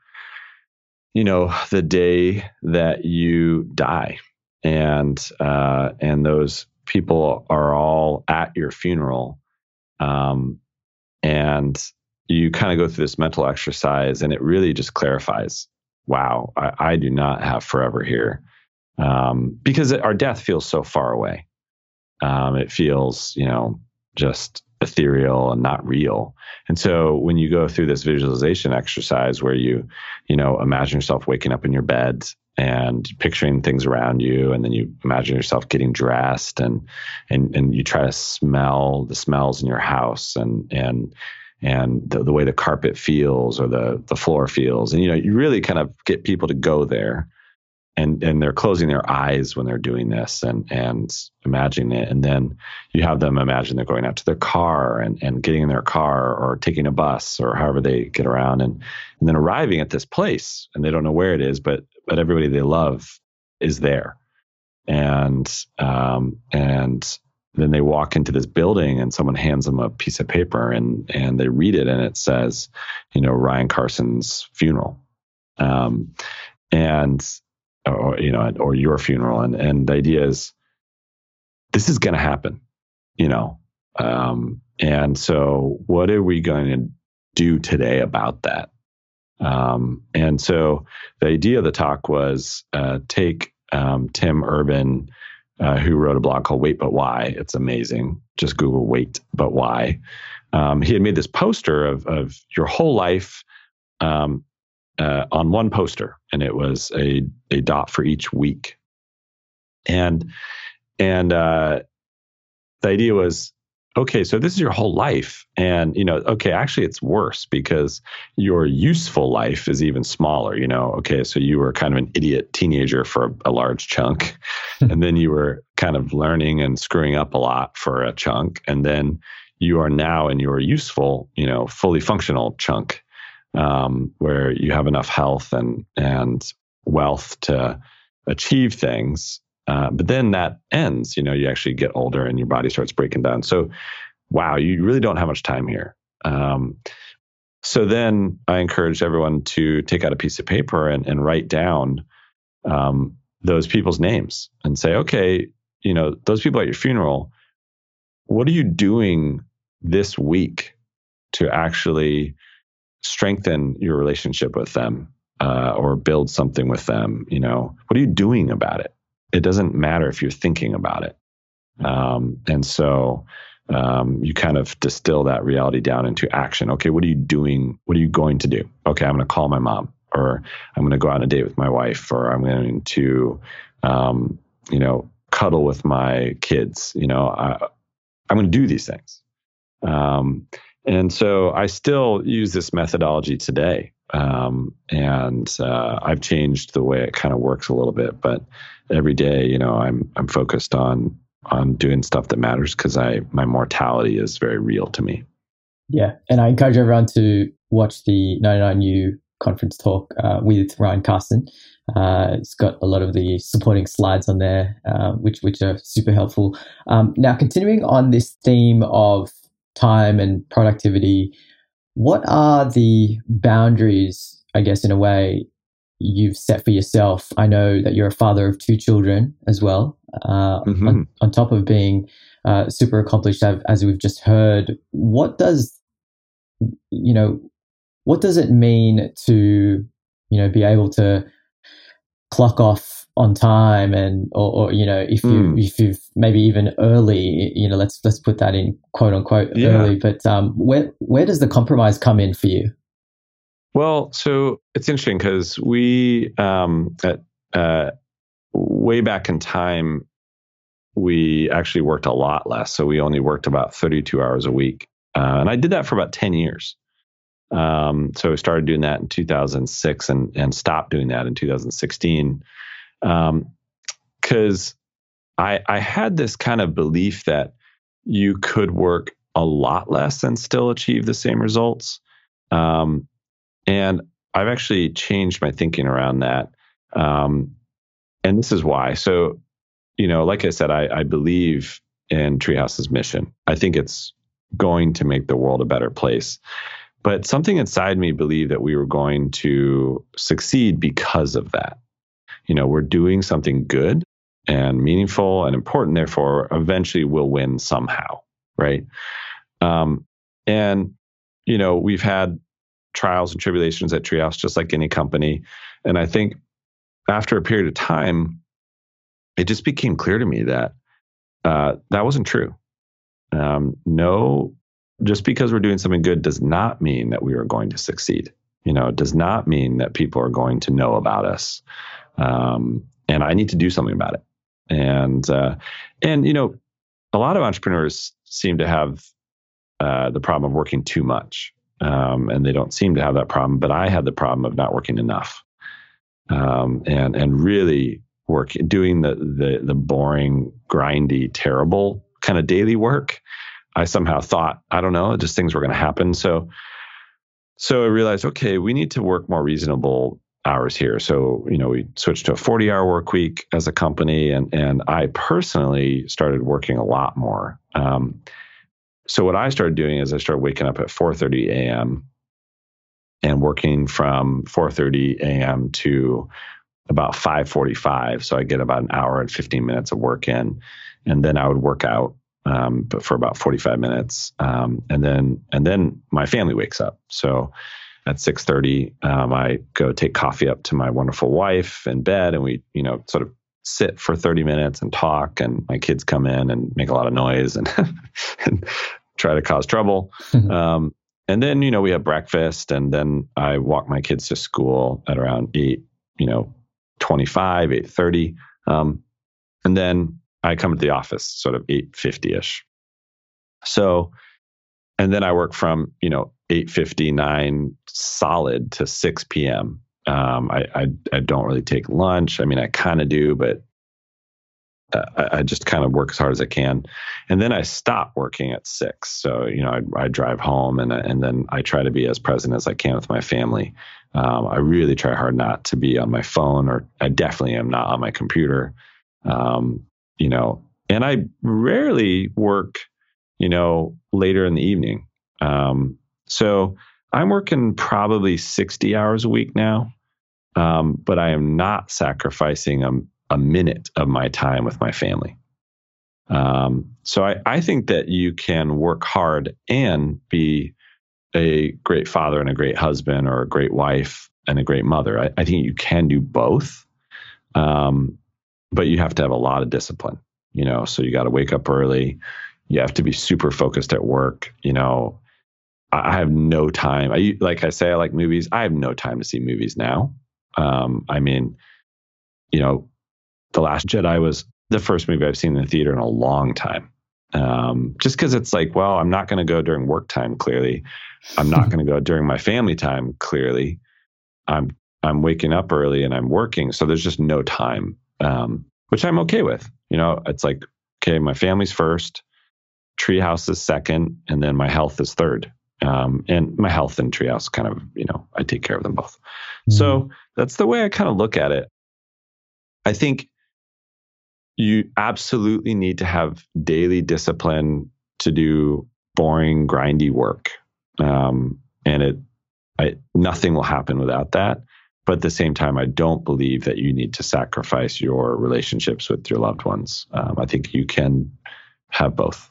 you know, the day that you die, and uh, and those people are all at your funeral, um, and you kind of go through this mental exercise, and it really just clarifies. Wow, I, I do not have forever here, um, because our death feels so far away. Um, it feels, you know, just ethereal and not real. And so when you go through this visualization exercise where you, you know, imagine yourself waking up in your bed and picturing things around you and then you imagine yourself getting dressed and and and you try to smell the smells in your house and and and the, the way the carpet feels or the the floor feels and you know you really kind of get people to go there and and they're closing their eyes when they're doing this and and imagining it. And then you have them imagine they're going out to their car and and getting in their car or taking a bus or however they get around and and then arriving at this place. And they don't know where it is but but everybody they love is there. And um and then they walk into this building and someone hands them a piece of paper and and they read it and it says you know Ryan Carson's funeral. Um and or you know or your funeral. And and the idea is this is going to happen you know? Um and so what are we going to do today about that? Um and so the idea of the talk was uh take um tim urban uh, who wrote a blog called wait but why. It's amazing. Just google wait but why. Um, he had made this poster of of your whole life um, uh, on one poster, and it was a a dot for each week. And and uh, the idea was, okay, so this is your whole life, and you know, okay, actually, it's worse because your useful life is even smaller. You know, okay, so you were kind of an idiot teenager for a large chunk, and then you were kind of learning and screwing up a lot for a chunk, and then you are now in your useful, you know, fully functional chunk um, where you have enough health and and wealth to achieve things. Uh, but then that ends. You know, you actually get older and your body starts breaking down. So, wow, you really don't have much time here. Um, so then I encourage everyone to take out a piece of paper and, and write down um, those people's names and say, okay, you know, those people at your funeral, what are you doing this week to actually strengthen your relationship with them uh, or build something with them you know what are you doing about it it doesn't matter if you're thinking about it um, and so um, you kind of distill that reality down into action. Okay, what are you doing? What are you going to do? Okay, I'm going to call my mom, or I'm going to go on a date with my wife, or I'm going to, um, you know, cuddle with my kids. You know, I, I'm going to do these things. Um, and so I still use this methodology today. Um, and uh, I've changed the way it kind of works a little bit, but every day, you know, I'm I'm focused on on doing stuff that matters because I my mortality is very real to me. Yeah, and I encourage everyone to watch the 99U conference talk uh, with Ryan Carson. Uh, it's got a lot of the supporting slides on there, uh, which which are super helpful. Um, now, continuing on this theme of time and productivity, what are the boundaries? I guess in a way you've set for yourself. I know that you're a father of two children as well, uh, mm-hmm. on, on, top of being uh, super accomplished, as we've just heard. What does you know? What does it mean to you know be able to clock off on time and or, or you know if you mm. if you've maybe even early you know let's let's put that in quote unquote yeah. early but um where where does the compromise come in for you well so it's interesting because we um at uh way back in time we actually worked a lot less so we only worked about 32 hours a week uh, and i did that for about 10 years um, so I started doing that in 2006 and, and stopped doing that in 2016. Because um, I, I had this kind of belief that you could work a lot less and still achieve the same results. Um, and I've actually changed my thinking around that. Um, and this is why. So, you know, like I said, I, I believe in Treehouse's mission. I think it's going to make the world a better place. But something inside me believed that we were going to succeed because of that. You know, we're doing something good and meaningful and important, therefore, eventually we'll win somehow, right? Um, and, you know, we've had trials and tribulations at Treehouse, just like any company. And I think after a period of time, it just became clear to me that uh, that wasn't true. Um, no just because we're doing something good does not mean that we are going to succeed. You know, it does not mean that people are going to know about us. Um, and I need to do something about it. And uh, and you know, a lot of entrepreneurs seem to have uh, the problem of working too much, um, and they don't seem to have that problem. But I had the problem of not working enough, um, and and really work doing the the the boring, grindy, terrible kind of daily work I somehow thought, I don't know, just things were going to happen. So, so I realized, okay, we need to work more reasonable hours here. So, you know, we switched to a 40 hour work week as a company. And, and I personally started working a lot more. Um, so what I started doing is I started waking up at 4:30 a.m. and working from 4:30 a.m. to about 5:45. So I get about an hour and 15 minutes of work in, and then I would work out um, but for about 45 minutes. Um, and then and then my family wakes up. So at 6:30, um, I go take coffee up to my wonderful wife in bed, and we you know sort of sit for 30 minutes and talk. And my kids come in and make a lot of noise and, and try to cause trouble. Um, and then you know we have breakfast, and then I walk my kids to school at around eight, you know, 25, 8:30. Um, and then I come to the office sort of 850-ish. So, and then I work from, you know, 859 solid to 6 p.m. Um, I, I, I, don't really take lunch. I mean, I kind of do, but uh, I, I, just kind of work as hard as I can. And then I stop working at six. So, you know, I, I drive home and, and then I try to be as present as I can with my family. Um, I really try hard not to be on my phone or I definitely am not on my computer. Um, you know, and I rarely work, you know, later in the evening. Um, so I'm working probably 60 hours a week now, um, but I am not sacrificing a, a, minute of my time with my family. Um, so I, I think that you can work hard and be a great father and a great husband or a great wife and a great mother. I, I think you can do both. Um, but you have to have a lot of discipline you know so you got to wake up early You have to be super focused at work. You know, I, I have no time. I like I say I like movies. I have no time to see movies now. Um, I mean, you know, The Last Jedi was the first movie I've seen in the theater in a long time. Um, just because it's like, well, I'm not going to go during work time. Clearly, I'm not going to go during my family time. Clearly, I'm I'm waking up early and I'm working, so there's just no time, um, which I'm okay with. You know, it's like, okay, my family's first, treehouse is second, and then my health is third. Um, and my health and treehouse kind of, you know, I take care of them both. So that's the way I kind of look at it. I think you absolutely need to have daily discipline to do boring, grindy work. Um, and it, I, nothing will happen without that. But at the same time, I don't believe that you need to sacrifice your relationships with your loved ones. Um, I think you can have both.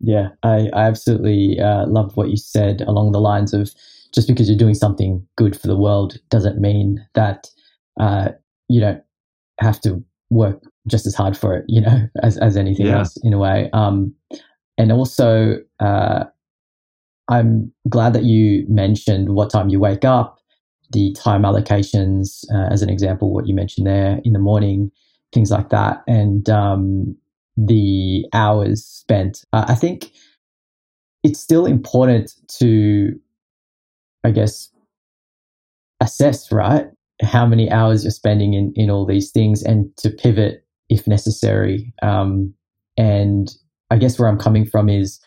Yeah, I, I absolutely uh, loved what you said along the lines of just because you're doing something good for the world doesn't mean that uh, you don't have to work just as hard for it, you know, as, as anything Yeah. else in a way. Um, and also, uh, I'm glad that you mentioned what time you wake up, the time allocations, uh, as an example, what you mentioned there in the morning, things like that, and um, the hours spent. Uh, I think it's still important to, I guess, assess, right? How many hours you're spending in, in all these things and to pivot if necessary. Um, and I guess where I'm coming from is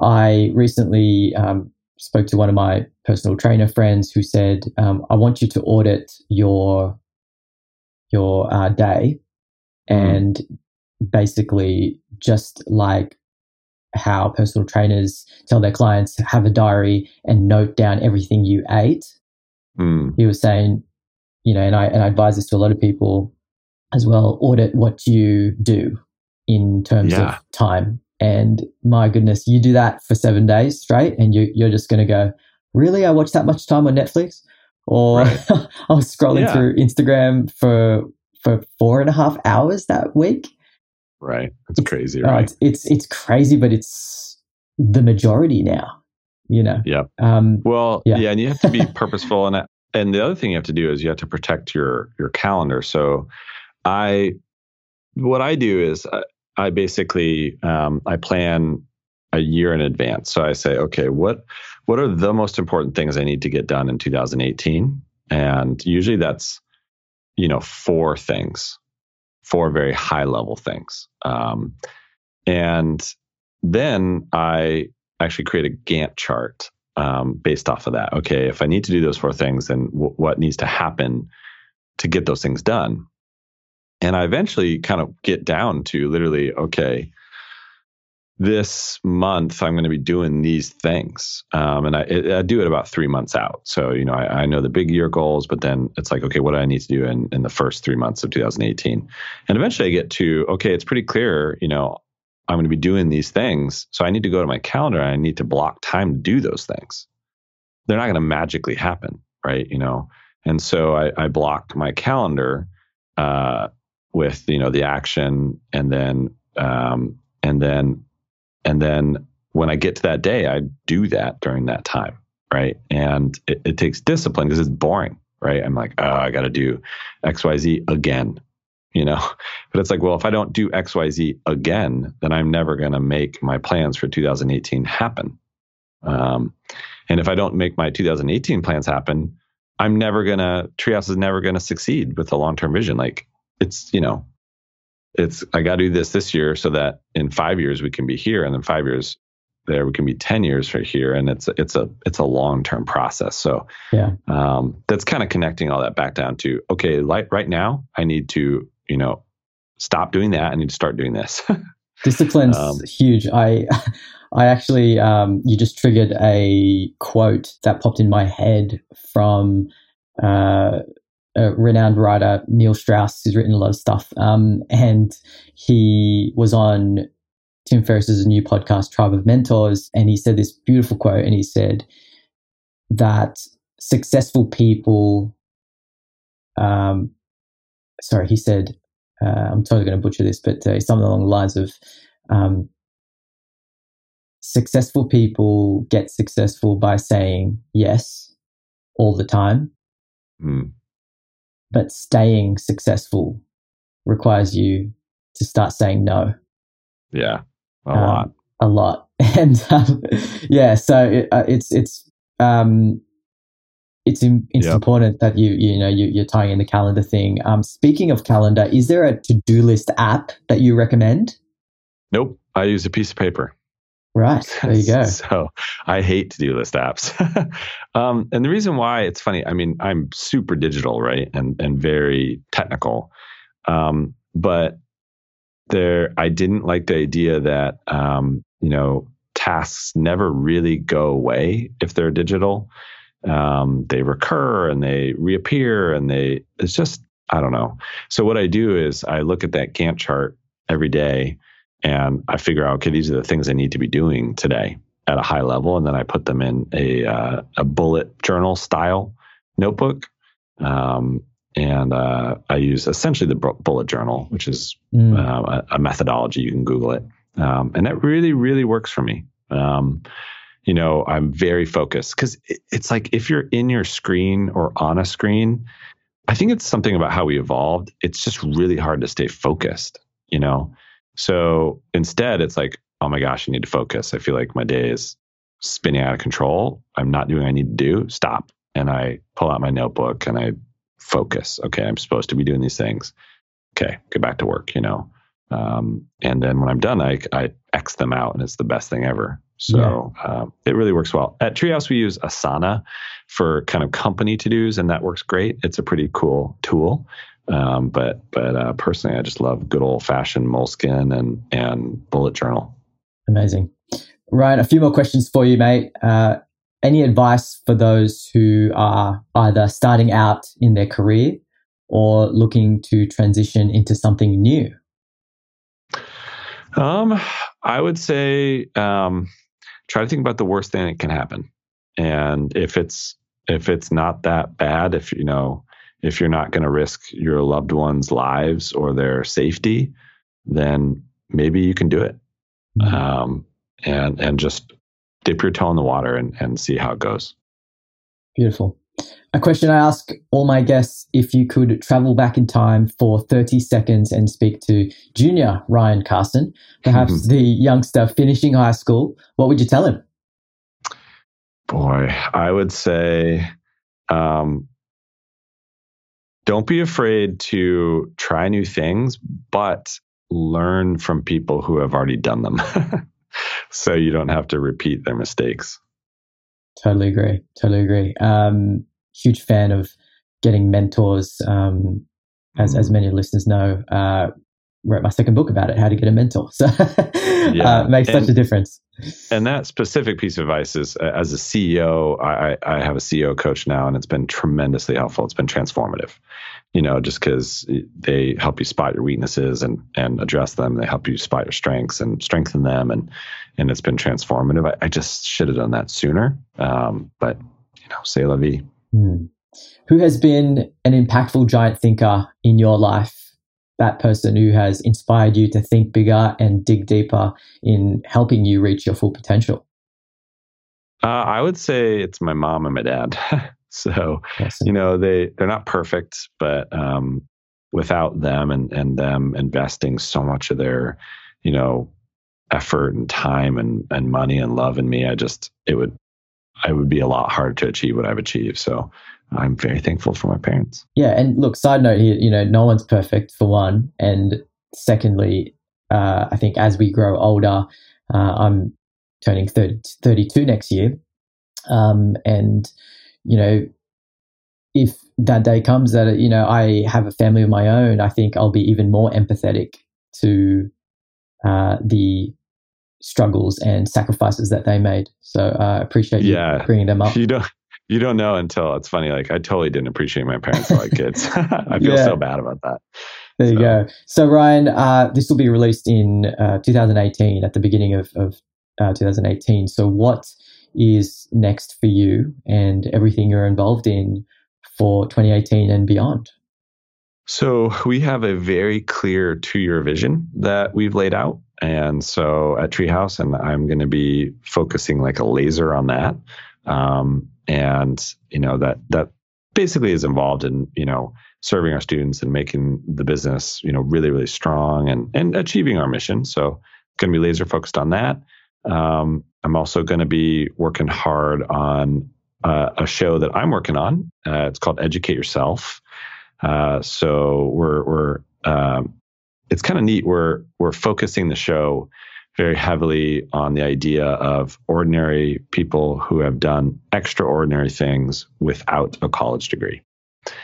I recently um, spoke to one of my personal trainer friends who said, um, I want you to audit your your uh, day and basically just like how personal trainers tell their clients have a diary and note down everything you ate Mm, he was saying, you know, and I and I advise this to a lot of people as well. Audit what you do in terms Yeah. of time. And my goodness, you do that for seven days straight, and you you're just going to go, really? I watched that much time on Netflix, or Right. I was scrolling Yeah. through Instagram for for four and a half hours that week. Right. It's crazy, Oh, right? it's, it's it's crazy, but it's the majority now. You know. Yep. Um, Well, Yeah. yeah. and you have to be purposeful And. And the other thing you have to do is you have to protect your your calendar. So, I, what I do is I, I basically um, I plan a year in advance. So I say, okay, what what are the most important things I need to get done in 2018? And usually that's, you know, four things, four very high level things. Um, and then I actually create a Gantt chart um, based off of that. Okay, if I need to do those four things, then w- what needs to happen to get those things done? And I eventually kind of get down to literally, okay, this month I'm going to be doing these things, um, and I, I do it about three months out. So you know, I, I know the big year goals, but then it's like, okay, what do I need to do in in the first three months of 2018? And eventually I get to, okay, it's pretty clear, you know, I'm going to be doing these things. So I need to go to my calendar and I need to block time to do those things. They're not going to magically happen, right? You know, and so I, I block my calendar uh, with you know the action, and then um, and then and then when I get to that day, I do that during that time, right? And it, it takes discipline because it's boring, right? I'm like, oh, I got to do X, Y, Z again, you know but it's like well if i don't do xyz again then i'm never going to make my plans for 2018 happen um, and if i don't make my 2018 plans happen i'm never going to treehouse is never going to succeed with a long-term vision like it's you know it's i got to do this this year so that in five years we can be here and then five years there we can be 10 years for here and it's it's a it's a long-term process so yeah. um, that's kind of connecting all that back down to okay like right now i need to you know stop doing that i need to start doing this Discipline's Um, huge. I I actually um, you just triggered a quote that popped in my head from uh, a renowned writer Neil Strauss, who's written a lot of stuff, um, and he was on Tim Ferriss's new podcast, Tribe of Mentors, and he said this beautiful quote, and he said that successful people, um, sorry, he said, uh, I'm totally going to butcher this, but uh, something along the lines of um, successful people get successful by saying yes all the time, Mm. But staying successful requires you to start saying no Yeah. A Um, lot. a lot. And um, yeah, so it, uh, it's it's um, it's im- it's Yep. important that you you know you, you're tying in the calendar thing. Um, speaking of calendar, is there a to do list app that you recommend? Nope. I use a piece of paper. Right, there you go. so I hate to do list apps. um, and the reason why it's funny, I mean, I'm super digital, right? And and very technical. Um, but there I didn't like the idea that um, you know, tasks never really go away if they're digital. Um, they recur and they reappear and they it's just I don't know. So what I do is I look at that Gantt chart every day and I figure out, okay, these are the things I need to be doing today at a high level, and then I put them in a uh, a bullet journal style notebook, um, and uh, I use essentially the bullet journal, which is Mm, uh, a, a methodology. You can Google it, um, and that really really works for me. Um, you know, I'm very focused because it, it's like if you're in your screen or on a screen, I think it's something about how we evolved. It's just really hard to stay focused. You know, so instead, it's like, oh my gosh, I need to focus. I feel like my day is spinning out of control. I'm not doing what I need to do. Stop. And I pull out my notebook and I focus. Okay, I'm supposed to be doing these things. Okay, get back to work, you know. Um, and then when I'm done, I, I X them out and it's the best thing ever. So um, it really works well. At Treehouse, we use Asana for kind of company to dos, and that works great. It's a pretty cool tool. Um, but but uh, personally, I just love good old fashioned moleskin and and bullet journal. amazing, Ryan. A few more questions for you, mate. Uh, any advice for those who are either starting out in their career or looking to transition into something new? Um, I would say um, try to think about the worst thing that can happen, and if it's if it's not that bad, if you know if you're not going to risk your loved ones' lives or their safety, then maybe you can do it. Um, and and just dip your toe in the water and, and see how it goes. Beautiful. A question I ask all my guests if you could travel back in time for 30 seconds and speak to junior Ryan Carson, perhaps the youngster finishing high school, what would you tell him? Boy, I would say um, don't be afraid to try new things, but learn from people who have already done them. so you don't have to repeat their mistakes. Totally agree. Totally agree. Um, huge fan of getting mentors. Um, as, as many listeners know, uh, wrote my second book about it, how to get a mentor. So Yeah. uh, makes such a difference. And that specific piece of advice is uh, as a CEO, I, I I have a CEO coach now, and it's been tremendously helpful. It's been transformative, you know, just because they help you spot your weaknesses and and address them. They help you spot your strengths and strengthen them, and and it's been transformative. I, I just should have done that sooner, um, but you know, say la vie. Hmm. Who has been an impactful giant thinker in your life? That person who has inspired you to think bigger and dig deeper in helping you reach your full potential. Uh, I would say it's my mom and my dad. so Awesome. you know they they're not perfect but um without them and and them investing so much of their you know effort and time and and money and love in me i just it would i would be a lot harder to achieve what i've achieved so i'm very thankful for my parents Yeah, and look, side note here, you know, no one's perfect for one, and secondly, uh, I think as we grow older, uh, I'm turning 30, 32 next year, um, and you know, if that day comes that you know I have a family of my own, I think I'll be even more empathetic to uh, the struggles and sacrifices that they made. So I uh, appreciate you Yeah. bringing them up. you don't you don't know until it's funny like i totally didn't appreciate my parents like kids i feel Yeah. so bad about that There you go. So Ryan, uh, this will be released in uh, 2018 at the beginning of, of uh, 2018. So what is next for you and everything you're involved in for 2018 and beyond? So we have a very clear two year vision that we've laid out. And so at Treehouse, and I'm going to be focusing like a laser on that. Um, and you know that that basically is involved in you know serving our students and making the business you know really really strong and and achieving our mission. So going to be laser focused on that. Um, I'm also going to be working hard on uh, a show that I'm working on. Uh, it's called Educate Yourself. Uh, so we're we're um, it's kind of neat. We're we're focusing the show very heavily on the idea of ordinary people who have done extraordinary things without a college degree.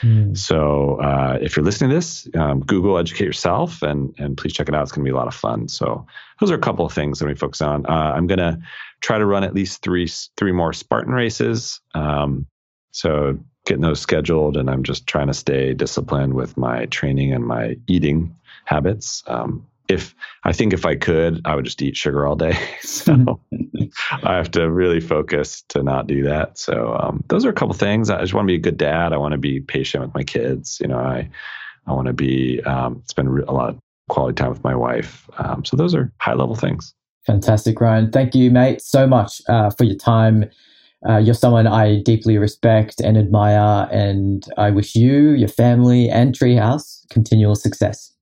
Mm. So uh, if you're listening to this, um, Google Educate Yourself and and please check it out. It's going to be a lot of fun. So those are a couple of things that we focus on. Uh, I'm going to try to run at least three three more Spartan races. Um, so getting those scheduled, and I'm just trying to stay disciplined with my training and my eating habits. Um, if I think if I could, I would just eat sugar all day. so I have to really focus to not do that. So um, those are a couple things. I just want to be a good dad. I want to be patient with my kids. You know, I I want to be um, spend a lot of quality time with my wife. Um, so those are high level things. Fantastic, Ryan. Thank you, mate, so much uh, for your time. Uh, you're someone I deeply respect and admire, and I wish you, your family, and Treehouse continual success.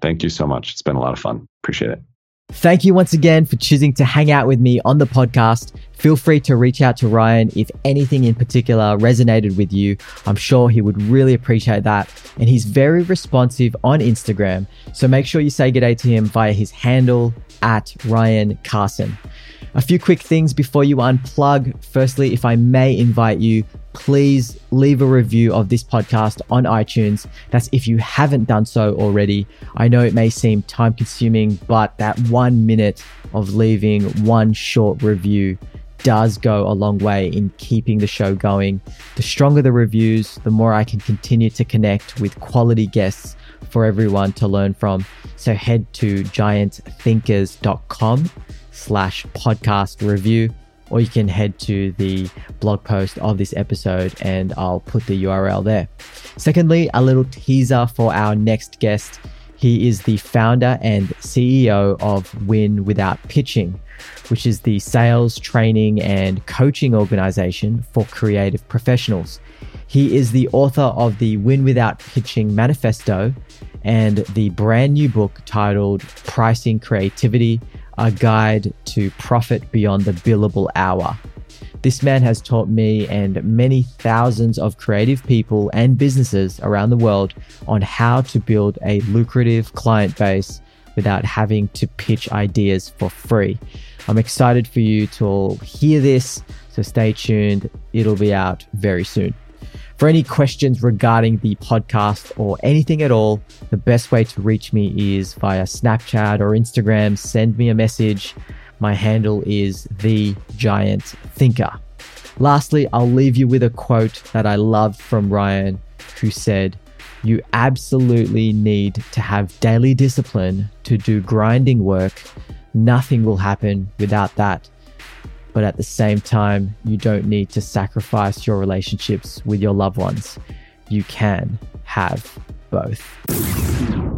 Thank you so much. It's been a lot of fun. Appreciate it. Thank you once again for choosing to hang out with me on the podcast. Feel free to reach out to Ryan if anything in particular resonated with you. I'm sure he would really appreciate that. And he's very responsive on Instagram. So make sure you say good day to him via his handle at Ryan Carson. A few quick things before you unplug. Firstly, if I may invite you, please leave a review of this podcast on iTunes. That's if you haven't done so already. I know it may seem time consuming, but that one minute of leaving one short review does go a long way in keeping the show going. The stronger the reviews, the more I can continue to connect with quality guests for everyone to learn from. So head to giantthinkers.com slash podcast review, or you can head to the blog post of this episode and I'll put the URL there. Secondly, a little teaser for our next guest. He is the founder and CEO of Win Without Pitching, which is the sales, training, and coaching organization for creative professionals. He is the author of the Win Without Pitching Manifesto and the brand new book titled Pricing Creativity A Guide to Profit Beyond the Billable Hour. This man has taught me and many thousands of creative people and businesses around the world on how to build a lucrative client base without having to pitch ideas for free. I'm excited for you to all hear this, so stay tuned. It'll be out very soon. For any questions regarding the podcast or anything at all, the best way to reach me is via Snapchat or Instagram. Send me a message. My handle is the giant thinker. Lastly, I'll leave you with a quote that I loved from Ryan, who said, You absolutely need to have daily discipline to do grinding work. Nothing will happen without that but at the same time, you don't need to sacrifice your relationships with your loved ones. You can have both.